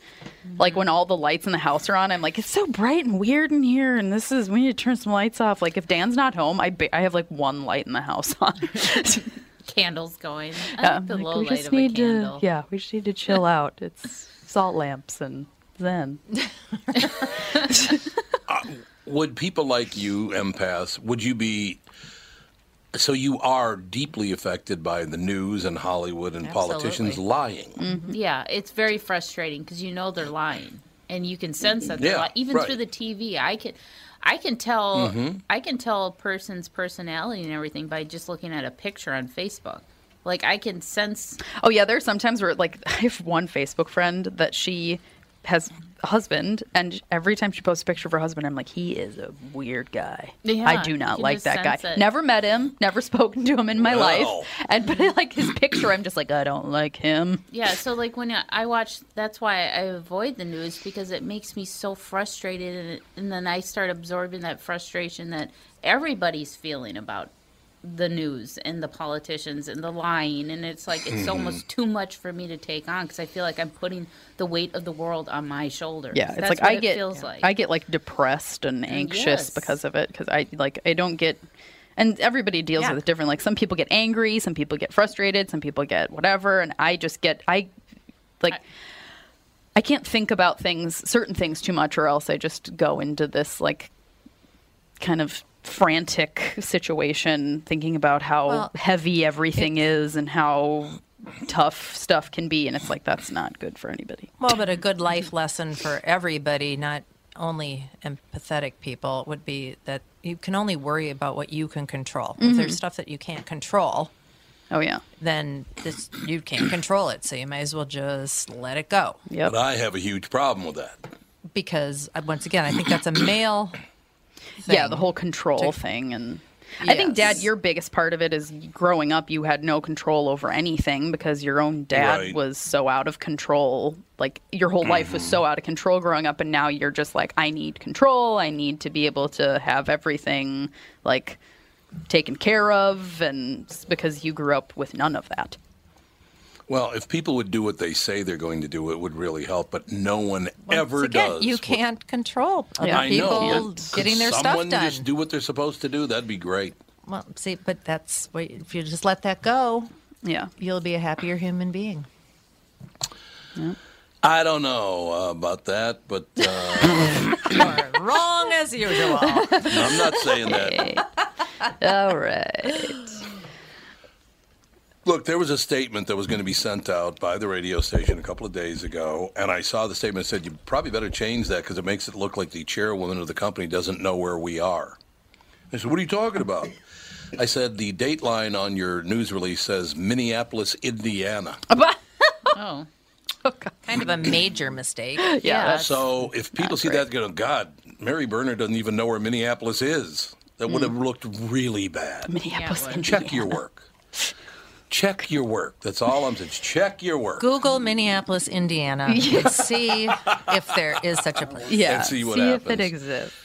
Like when mm-hmm. all the lights in the house are on, I'm like, it's so bright and weird in here, and this is we need to turn some lights off. Like if Dan's not home, I ba- I have like one light in the house on. Candles going. I Yeah, like the like, low we light just of a need to candle. yeah, we just need to chill out. It's salt lamps and zen. Uh, would people like you, empaths, would you be so you are deeply affected by the news and Hollywood and politicians Absolutely. lying? Mhm. Yeah, it's very frustrating because you know they're lying, and you can sense that they're Yeah, lying. Even right. through the TV. I can, I can tell, Mhm. I can tell a person's personality and everything by just looking at a picture on Facebook. Like I can sense. Oh yeah, there's sometimes where like I have one Facebook friend that she has a husband, and every time she posts a picture of her husband, I'm like, he is a weird guy. Yeah, I do not like that guy. it. Never met him, never spoken to him in my Wow. life, and but like his picture, I'm just like, I don't like him. Yeah, so like when I- I watch, that's why I avoid the news because it makes me so frustrated, and, and then I start absorbing that frustration that everybody's feeling about the news and the politicians and the lying, and it's like it's Mhm. almost too much for me to take on because I feel like I'm putting the weight of the world on my shoulders. Yeah, it's That's like what I it get feels like. I get like depressed and anxious yes. because of it because I like I don't get and everybody deals Yeah. with it different. Like some people get angry, some people get frustrated, some people get whatever, and I just get I like I can't think about things certain things too much or else I just go into this like kind of frantic situation thinking about how Well, heavy everything is and how tough stuff can be and it's like that's not good for anybody. Well, but a good life lesson for everybody, not only empathetic people, would be that you can only worry about what you can control. If Mhm. there's stuff that you can't control, oh yeah, then this you can't control it. So you might as well just let it go. But I have a huge problem with that. Because uh, once again, I think that's a male. Yeah, the whole control to- thing and I think dad your biggest part of it is growing up you had no control over anything because your own dad Right. was so out of control. Like your whole life was mm-hmm. so out of control growing up and now you're just like I need control. I need to be able to have everything like taken care of and because you grew up with none of that. Well, if people would do what they say they're going to do, it would really help. But no one ever again, does. you can't control other I people know. getting their stuff done. Someone just do what they're supposed to do. That'd be great. Well, see, but that's if you just let that go, yeah, you'll be a happier human being. I don't know uh, about that, but uh, You're wrong as usual. I'm not saying that. All right. Look, there was a statement that was going to be sent out by the radio station a couple of days ago, and I saw the statement that said you probably better change that because it makes it look like the chairwoman of the company doesn't know where we are. I said, "What are you talking about?" I said, "The dateline on your news release says Minneapolis, Indiana." oh. oh kind of a major mistake. Yeah. So if people see that, go, God, Mary Berner doesn't even know where Minneapolis is. That would have mm. looked really bad. Minneapolis, Indiana. Check your work. check your work. That's all I'm saying. Check your work. Google Minneapolis, Indiana, Yeah. and see if there is such a place. Yeah. And see what if it exists.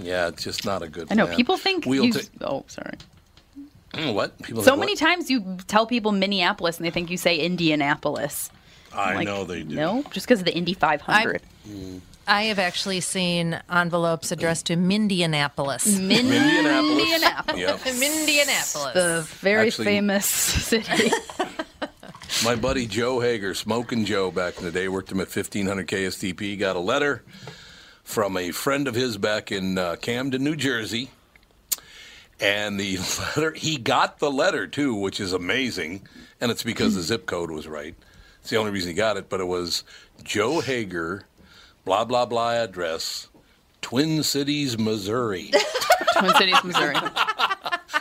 Yeah, it's just not a good. I know plan. people think We'll you. ta- oh, sorry. Mm, what? People So think many what? times you tell people Minneapolis and they think you say Indianapolis. I Like, know they do. No, just because of the Indy 500. I have actually seen envelopes addressed to Mindianapolis. Min- Mindianapolis. Yep. Mindianapolis. The very Actually- famous city. My buddy Joe Hager, Smoking Joe, back in the day, worked him at 1500 KSTP. Got a letter from a friend of his back in uh, Camden, New Jersey. And the letter, he got the letter too, which is amazing. And it's because the zip code was right. It's the only reason he got it. But it was Joe Hager, blah, blah, blah address, Twin Cities, Missouri. Twin Cities, Missouri.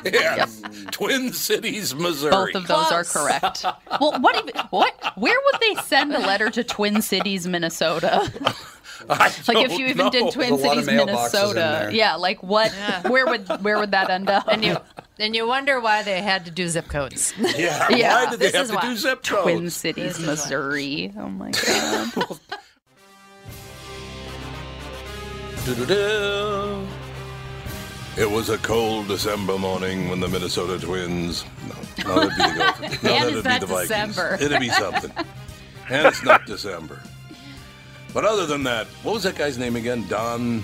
yeah. Twin Cities, Missouri. Both of those are correct. Well, what even what? Where would they send a letter to Twin Cities, Minnesota? like if don't you even know. did Twin There's a lot of Cities, Minnesota. Yeah, like what? Where would where would that end up? And you and you wonder why they had to do zip codes. Yeah. Yeah. Why did they This have to why. do zip codes? Twin Cities, Missouri. Oh my god. Do-do-do. It was a cold December morning when the Minnesota Twins. No, no that'd be the Gophers. No, And that'd it's be not the Vikings. December. It'd be something. and it's not December. But other than that, what was that guy's name again? Don.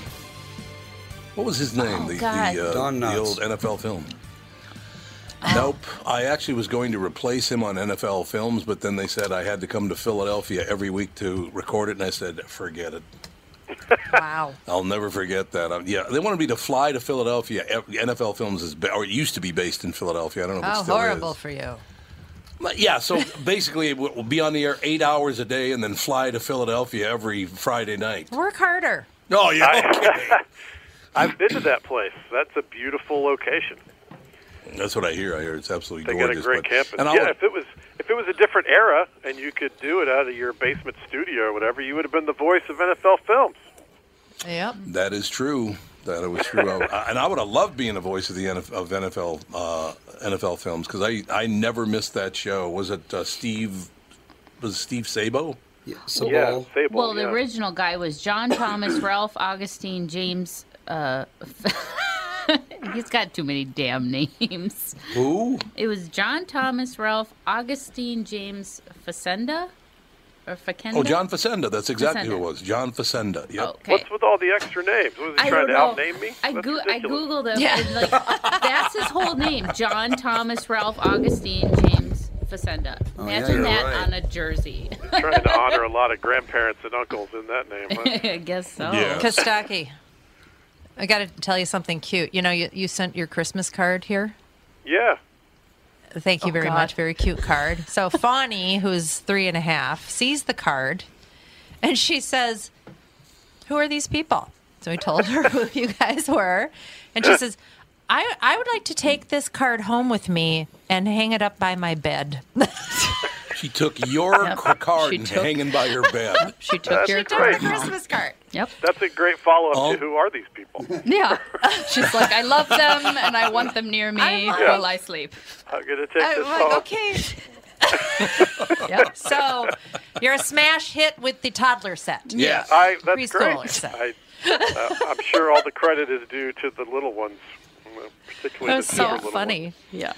What was his name? Oh, the God. the, uh, Don the old NFL film. Nope. I actually was going to replace him on NFL films, but then they said I had to come to Philadelphia every week to record it, and I said, forget it. Wow. I'll never forget that. Um, yeah, they wanted me to fly to Philadelphia. NFL Films is, or it used to be based in Philadelphia. I don't know if it How still horrible is. for you. But yeah, so basically, it will be on the air eight hours a day, and then fly to Philadelphia every Friday night. Work harder. Oh yeah, okay. I've been to that place. That's a beautiful location. That's what I hear. I hear it's absolutely They gorgeous. got a great but- campus. And I'll, yeah, if it was if it was a different era and you could do it out of your basement studio or whatever, you would have been the voice of NFL films. Yep. that is true. That it was true. I, and I would have loved being a voice of the NF, of NFL uh, NFL films because I I never missed that show. Was it uh, Steve? Was it Steve Sabol? Yeah, yeah, Sabol, Well, the yeah. original guy was John Thomas, Ralph Augustine, James. Uh, he's got too many damn names. Who? It was John Thomas, Ralph Augustine, James Facenda, or Facenda. Oh, John Facenda. That's exactly who it was. John Facenda. Yep. Oh, okay. What's with all the extra names? Was he I trying to know. outname me? I, That's go- I googled him. Yeah. And like, that's his whole name: John Thomas, Ralph Augustine, James Facenda. Oh, yeah, Imagine you're that right. on a jersey. trying to honor a lot of grandparents and uncles in that name. Huh? I guess so. Yeah. Kostaki, I got to tell you something cute. You know, you, you sent your Christmas card here. yeah. Thank you Oh, very God. much. Very cute card. So Fawny, who's three and a half, sees the card, and she says, "Who are these people?" So I told her who you guys were, and she says, "I I would like to take this card home with me and hang it up by my bed." She took your Yep. card She and took- hanging by your bed. She took That's your She great. Christmas card. Yep. That's a great follow up Oh. to who are these people? Yeah. She's like, I love them and I want them near me I love- while I sleep. I'm gonna take I'm this like, home. okay. Yep. So you're a smash hit with the toddler set. Yes. I, that's Preschooler great. set. I, uh, I'm sure all the credit is due to the little ones, particularly That was the so little funny. Ones. Yeah.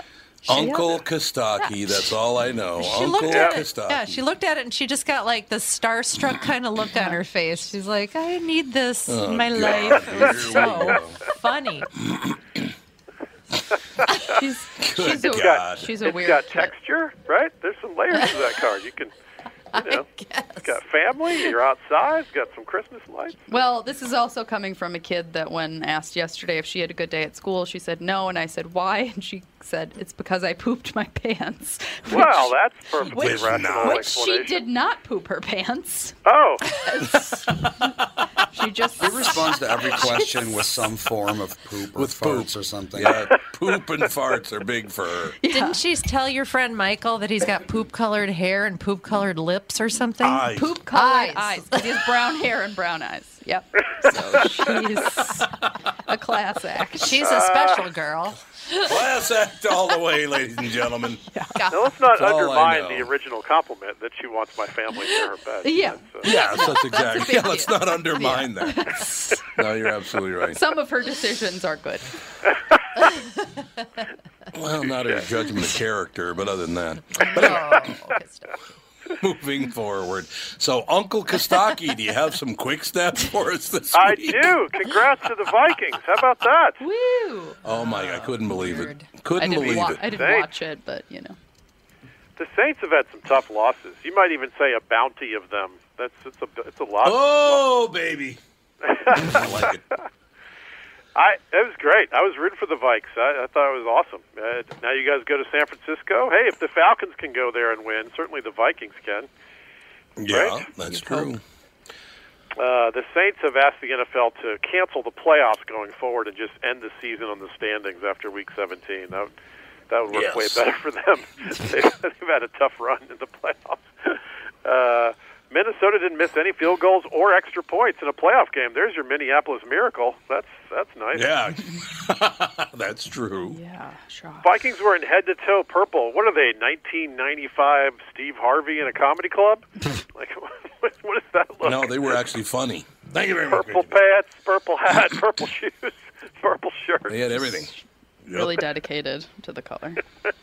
Uncle Kostaki. That's all I know. She Uncle looked at it. Kostaki. Yeah, she looked at it and she just got like the starstruck kind of look on her face. She's like, I need this Oh, in my God. life. It was so funny. She's Good she's a, God. she's a It's weird got texture, right? There's some layers to that card. You can, you know, guess. got family. You're outside. Got some Christmas lights. Well, this is also coming from a kid that when asked yesterday if she had a good day at school, she said no, and I said why, and she said it's because I pooped my pants. Well, that's perfectly Which- rational which Which she did not poop her pants. Oh, She just He responds to every question with some form of poop or With poop. or something. Yeah, poop and farts are big for her. Didn't she tell your friend Michael that he's got poop colored hair and poop colored lips or something? Eyes. poop colored Eyes. eyes. 'cause He has brown hair and brown eyes. Yep. So she's. A class act. She's a special girl. Class act all the way, ladies and gentlemen. Now, let's not That's undermine the original compliment that she wants my family near her bed. Yeah. That's, uh, Yes, that's exactly. big yeah, let's not undermine that. No, you're absolutely right. Some of her decisions are good. Well, not her judgment of character, but other than that. But anyway, moving forward. So, Uncle Kostaki, do you have some quick steps for us this I week? do. Congrats to the Vikings. How about that? Woo! Oh my! I couldn't oh, believe it. Couldn't didn't, believe wa- it. I didn't Thanks. watch it, but you know. The Saints have had some tough losses. You might even say a bounty of them. That's it's a it's a lot. Oh, baby. I like it. I it was great. I was rooting for the Vikes. I, I thought it was awesome. Uh, now you guys go to San Francisco. Hey, if the Falcons can go there and win, certainly the Vikings can. Yeah, Right? that's true. Uh, the Saints have asked the NFL to cancel the playoffs going forward and just end the season on the standings after Week 17. That would, that would work Yes. way better for them. they've, they've had a tough run in the playoffs. Uh, Minnesota didn't miss any field goals or extra points in a playoff game. There's your Minneapolis miracle. That's that's nice. Yeah, that's true. Yeah, sure. Vikings were in head to toe purple. What are they? 1995 Steve Harvey in a comedy club? like what, what does that look? No, they were actually funny. Thank you very much. purple pants, purple hat, purple shoes, purple shirt. They had everything. Yep. Really dedicated to the color.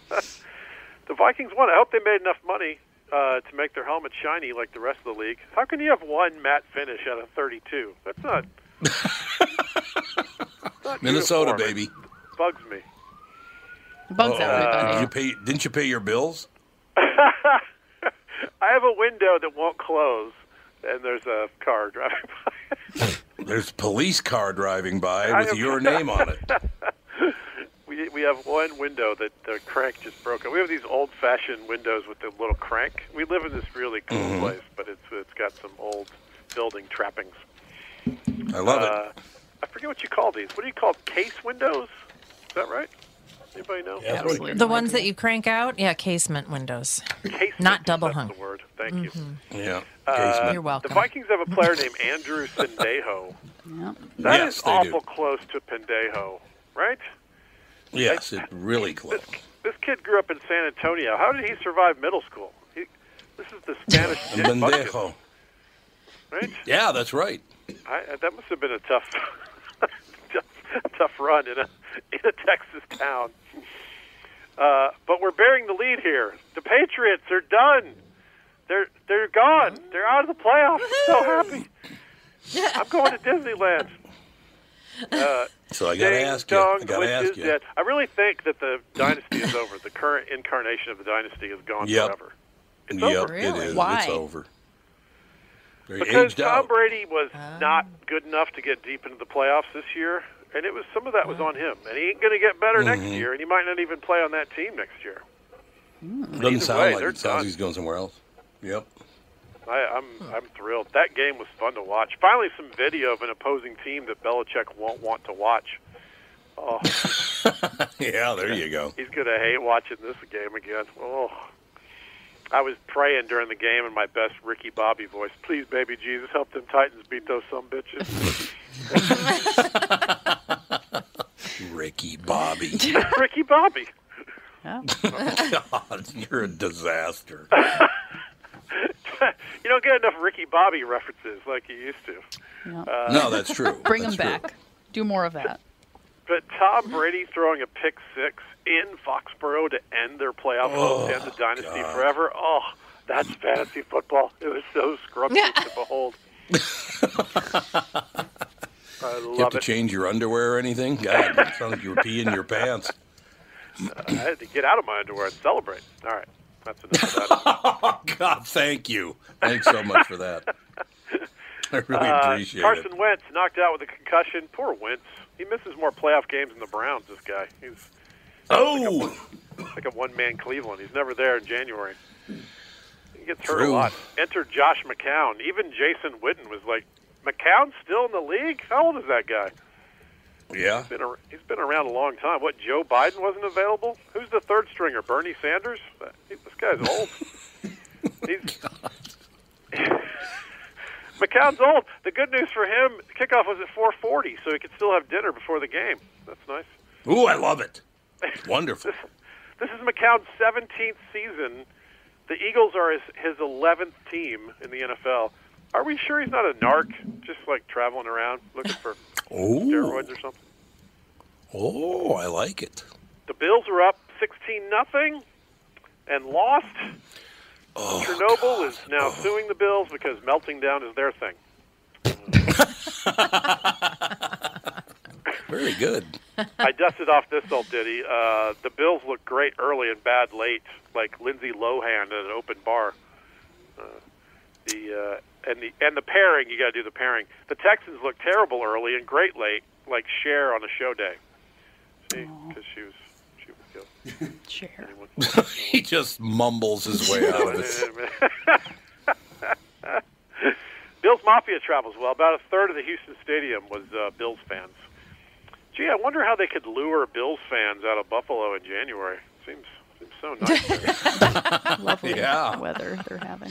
The Vikings won. I hope they made enough money uh, to make their helmet shiny like the rest of the league. How can you have one matte finish out of 32? That's not. not Minnesota, uniform. baby. It bugs me. Bugs Uh, everybody. Did you pay? Didn't you pay your bills? I have a window that won't close, and there's a car driving by. There's a police car driving by with your name on it. We we have one window that the crank just broke. We have these old-fashioned windows with the little crank. We live in this really cool Mhm. place, but it's it's got some old building trappings. I love Uh, it. I forget what you call these. What do you call case windows? Is that right? Anybody know? The ones that you crank out, yeah, casement windows, Casement, not double that's hung. the word. Thank you. Yeah. Uh. You're welcome. The Vikings have a player named Andrew Sendejo. That Yes, is they do. awful close to Pendejo, right? Yes, it's really close. This kid grew up in San Antonio. How did he survive middle school? He, this is the Spanish Dick right? Yeah, that's right. I, that must have been a tough, tough, tough run in a in a Texas town. Uh, but we're bearing the lead here. The Patriots are done. They're they're gone. They're out of the playoffs. I'm so happy. I'm going to Disneyland. Uh, So I gotta ding ask you. I gotta ask you. dead. I really think that the dynasty is over. The current incarnation of the dynasty is gone Yep. forever. It's yep, over. it is. Why? It's over. They're Because aged Tom out. Brady was not good enough to get deep into the playoffs this year, and it was some of that was on him. And he ain't going to get better next Mhm. year, and he might not even play on that team next year. Doesn't Either sound way, like it. Sounds done. like he's going somewhere else. Yep. I, I'm I'm thrilled. That game was fun to watch. Finally, some video of an opposing team that Belichick won't want to watch. Oh, yeah, there you go. he's going to hate watching this game again. Oh, I was praying during the game in my best Ricky Bobby voice. Please, baby Jesus, help them Titans beat those some bitches. Ricky Bobby. Ricky Bobby. Oh. God, you're a disaster. you don't get enough Ricky Bobby references like you used to. Uh, No, that's true. Bring That's them true. back. Do more of that. But Tom Brady throwing a pick six in Foxborough to end their playoff Oh, hopes, end the dynasty forever. Oh, that's fantasy football. It was so scrumptious to behold. I You have love to it. change your underwear or anything? God, it sounds like you were peeing your pants. I had to get out of my underwear and celebrate. All right, that's enough of that. Oh, God, thank you. Thanks so much for that. I really Uh, appreciate Carson it. Carson Wentz knocked out with a concussion. Poor Wentz. He misses more playoff games than the Browns. This guy. He's Oh, like a one-man Cleveland. He's never there in January. He gets hurt True. a lot. Enter Josh McCown. Even Jason Witten was like, McCown's still in the league? How old is that guy? Yeah. He's been, he's been around a long time. What, Joe Biden wasn't available? Who's the third stringer? Bernie Sanders? Uh, this guy's old. he's, McCown's old. The good news for him, kickoff was at 4:40, so he could still have dinner before the game. That's nice. Ooh, I love it. Wonderful. This is McCown's 17th season. The Eagles are his, his 11th team in the NFL. Are we sure he's not a narc, just like traveling around looking for steroids or something? Oh, I like it. The Bills are up 16 nothing and lost. Oh, Chernobyl is now suing the Bills because melting down is their thing. Very good. I dusted off this old ditty. Uh, the Bills look great early and bad late, like Lindsay Lohan at an open bar. Uh, the uh, and the and the pairing, you got to do the pairing. The Texans look terrible early and great late, like Cher on a show day. See, because she was she was good. Cher. he just mumbles his way out of it. Bills Mafia travels well. About a third of the Houston Stadium was uh, Bills fans. Gee, I wonder how they could lure Bills fans out of Buffalo in January. Seems seems so nice. Lovely Yeah. weather they're having.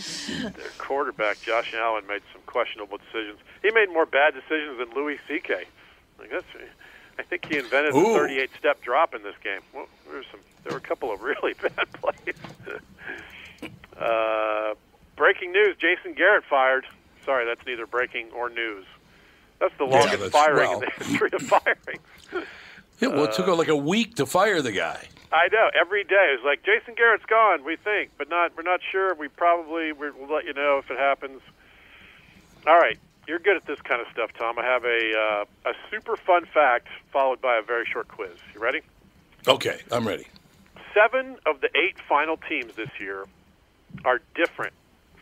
Their quarterback Josh Allen made some questionable decisions. He made more bad decisions than Louis C.K. Like that's, I think he invented Ooh. the 38 step drop in this game. Well, there were some. There were a couple of really bad plays. uh, breaking news: Jason Garrett fired. Sorry, that's neither breaking or news. That's the Yeah, longest that's- firing well. in the history of firing. Yeah, well, it took like a week to fire the guy. I know. Every day it's like Jason Garrett's gone. We think, but not. We're not sure. We probably we'll let you know if it happens. All right, you're good at this kind of stuff, Tom. I have a uh, a super fun fact followed by a very short quiz. You ready? Okay, I'm ready. Seven of the eight final teams this year are different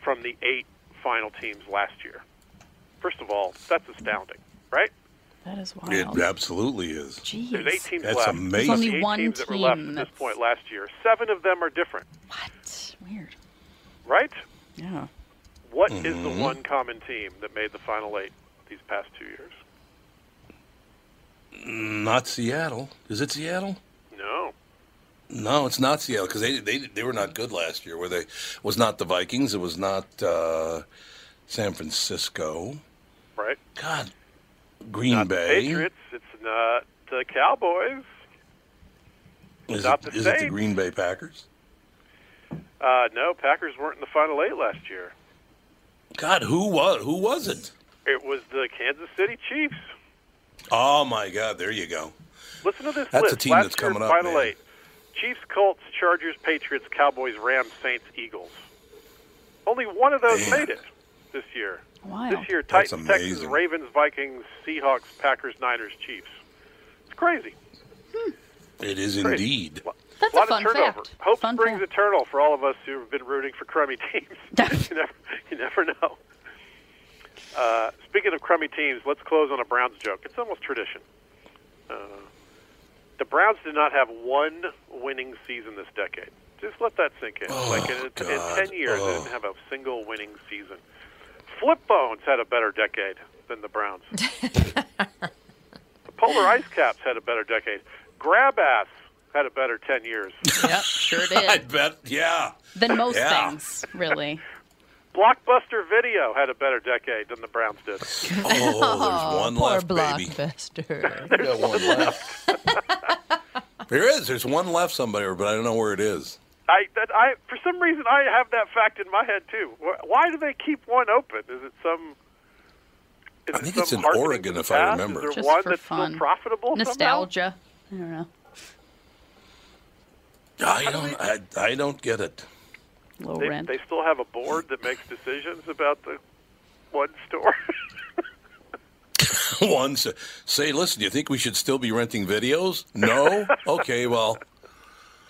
from the eight final teams last year. First of all, that's astounding, right? That is wild. It absolutely is. Jeez. There's eight teams That's left. amazing. There's only The eight one teams that were left team at this point last year. Seven of them are different, What? Weird. right? Yeah. What is the Mhm. one common team that made the final eight these past two years? Not Seattle. Is it Seattle? No. No, it's not Seattle because they, they they were not good last year. Were they? It was not the Vikings. It was not uh, San Francisco. Right? God, Green not Bay. the Patriots. It's not the Cowboys. Is, not it, the is it the Green Bay Packers? Uh, no, Packers weren't in the final eight last year. God, who was who was it? It was the Kansas City Chiefs. Oh my God, there you go. Listen to this That's list. a team Last that's coming up, Final man. eight: Chiefs, Colts, Chargers, Patriots, Cowboys, Rams, Saints, Eagles. Only one of those made it this year. Wow. This year, That's Titans, Texans. Ravens, Vikings, Seahawks, Packers, Niners, Chiefs. It's crazy. It is Great. indeed. That's a lot a fun of turnover. fact. Hope Fun springs fact. eternal for all of us who have been rooting for crummy teams. you never, you never know. Uh, speaking of crummy teams, let's close on a Browns joke. It's almost tradition. Uh, the Browns did not have one winning season this decade. Just let that sink in. Oh, like in, in God. ten years, they Oh. didn't have a single winning season. Flip Bones had a better decade than the Browns. the Polar Ice Caps had a better decade. Grab Ass had a better ten years. Yep, sure did. I bet. Yeah. Than most Yeah. things, really. Blockbuster Video had a better decade than the Browns did. Oh, there's oh, one Poor left, baby. blockbuster. We got one left. there is. There's one left somewhere, but I don't know where it is. I, that, I, for some reason, I have that fact in my head too. Why do they keep one open? Is it some? Is I it think some it's in Oregon, to if I remember. Is there Just one for that's fun. still profitable? somehow? Nostalgia. I don't know. I don't. I, I don't get it. Low They, rent. they still have a board that makes decisions about the one store. One say, listen, do you think we should still be renting videos? No. Okay, well,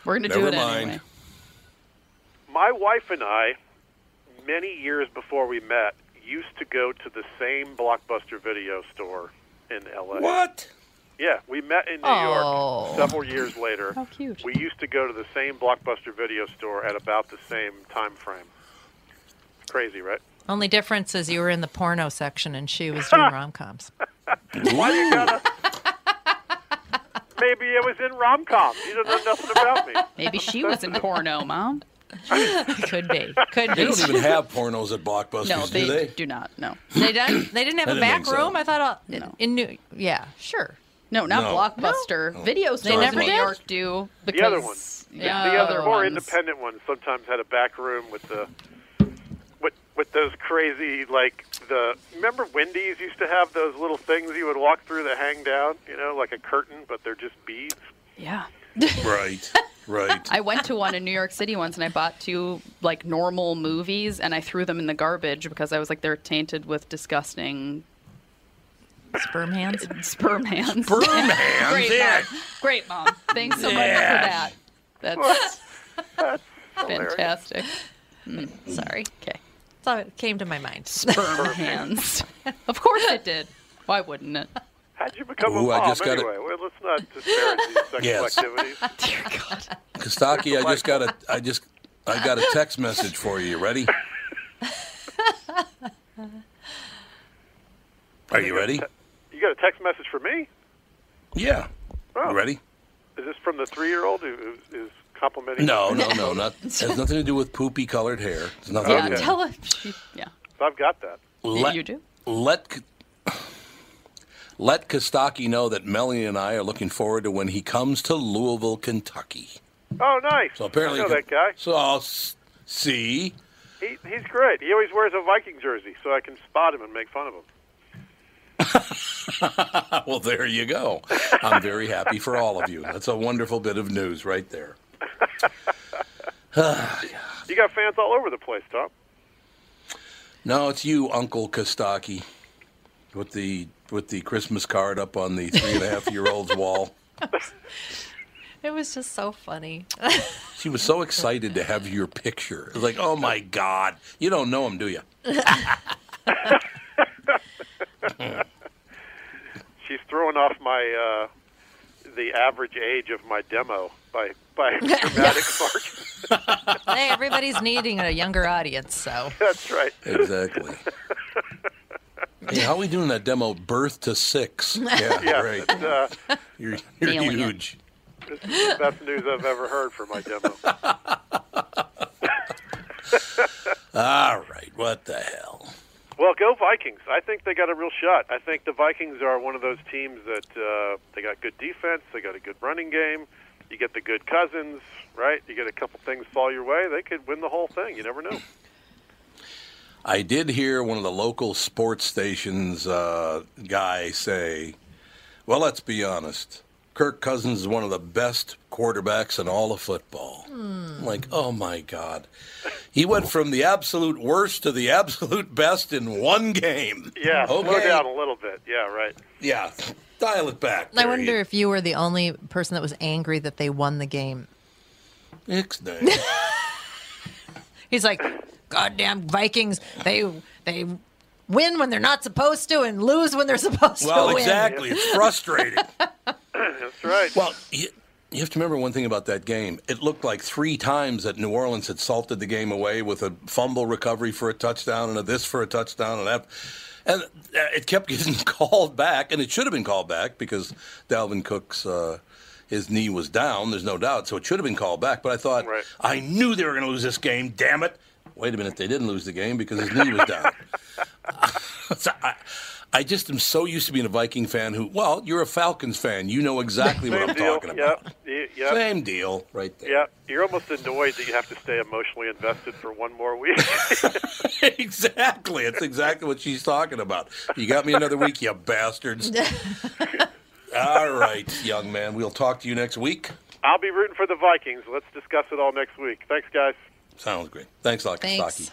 We're going to do never it mind. anyway. My wife and I, many years before we met, used to go to the same Blockbuster Video store in L.A. What? Yeah, we met in New Oh. York several years later. How cute. We used to go to the same Blockbuster video store at about the same time frame. Crazy, right? Only difference is you were in the porno section and she was doing rom coms. Why you gotta? Maybe it was in rom com. You don't know nothing about me. Maybe she was in porno, Mom. Could be. Could be. They be. don't even have pornos at Blockbusters, No, they do they? do not. No. They didn't. They didn't have I a didn't back think so. room. I thought uh, in, in New. Yeah, sure. No, not No. Blockbuster. Video They stores never in New did? York do. Because, the other ones, The- Yeah, the other more ones. independent ones, sometimes had a back room with the with with those crazy like the. Remember Wendy's used to have those little things you would walk through that hang down, you know, like a curtain, but they're just beads. Yeah. Right, right. I went to one in New York City once and I bought two like normal movies and I threw them in the garbage because I was like they're tainted with disgusting sperm hands. Sperm hands. Sperm Yeah. hands, Great yeah. mom. Great mom. Thanks so much for that. That's fantastic. Mm, sorry. Okay. So it came to my mind. Sperm hands. Of course it did. Why wouldn't it? How'd you become Ooh, a I mom just gotta- anyway? Well, let's not disparage these sexual Yes. activities. Dear God. Kostaki, I just got a, I just, I got a text message for you. You ready? Are you ready? You got a text message for me? Yeah. Oh. You ready? Is this from the three-year-old who who is complimenting? No, no, no, not. Has nothing to do with poopy colored hair. It's nothing Yeah, to do with tell her. Yeah. So I've got that. let, you do? Let let Kostaki know that Melanie and I are looking forward to when he comes to Louisville, Kentucky. Oh, nice. So apparently, I know that guy. So I'll see. He, he's great. He always wears a Viking jersey, so I can spot him and make fun of him. well, there you go. I'm very happy for all of you. That's a wonderful bit of news right there. You got fans all over the place, Tom. No, it's you, Uncle Kostaki, with the with the Christmas card up on the three and a half year old's wall. It was just so funny. She was so excited to have your picture. It was like, oh my God, you don't know him, do you? She's throwing off my uh, the average age of my demo by by a dramatic margin. hey, everybody's needing a younger audience, so That's right. Exactly. Hey, how are we doing that demo? Birth to six. Yeah, Yeah, right. uh, You're, you're Nailing it. huge. This is the best news I've ever heard for my demo. All right, what the hell? Well, go Vikings. I think they got a real shot. I think the Vikings are one of those teams that uh, they got good defense, they got a good running game. You get the good cousins, right? You get a couple things fall your way, they could win the whole thing. You never know. I did hear one of the local sports stations uh, guy say, "Well, let's be honest. Kirk Cousins is one of the best quarterbacks in all of football." I'm like, oh my God, he went from the absolute worst to the absolute best in one game. Yeah, slow okay, down a little bit. Yeah, right. yeah, dial it back. I wonder you if you were the only person that was angry that they won the game. Ixnay. He's like, "Goddamn Vikings! They they win when they're not supposed to and lose when they're supposed Well, to Well, exactly. It's frustrating. That's right. Well, you, you have to remember one thing about that game. It looked like three times that New Orleans had salted the game away with a fumble recovery for a touchdown and a this for a touchdown and that. And uh, it kept getting called back, and it should have been called back because Dalvin Cook's uh, his knee was down. There's no doubt, so it should have been called back. But I thought I knew they were going to lose this game. Damn it! Wait a minute, they didn't lose the game because his knee was down. So I, I just am so used to being a Viking fan who, well, you're a Falcons fan. You know exactly what I'm deal. talking about. Yep. y- Yep. Same deal, right there. Yeah, you're almost annoyed that you have to stay emotionally invested for one more week. exactly. It's exactly what she's talking about. You got me another week, you bastards. All right, young man. We'll talk to you next week. I'll be rooting for the Vikings. Let's discuss it all next week. Thanks, guys. Sounds great. Thanks, Dr. Thanks.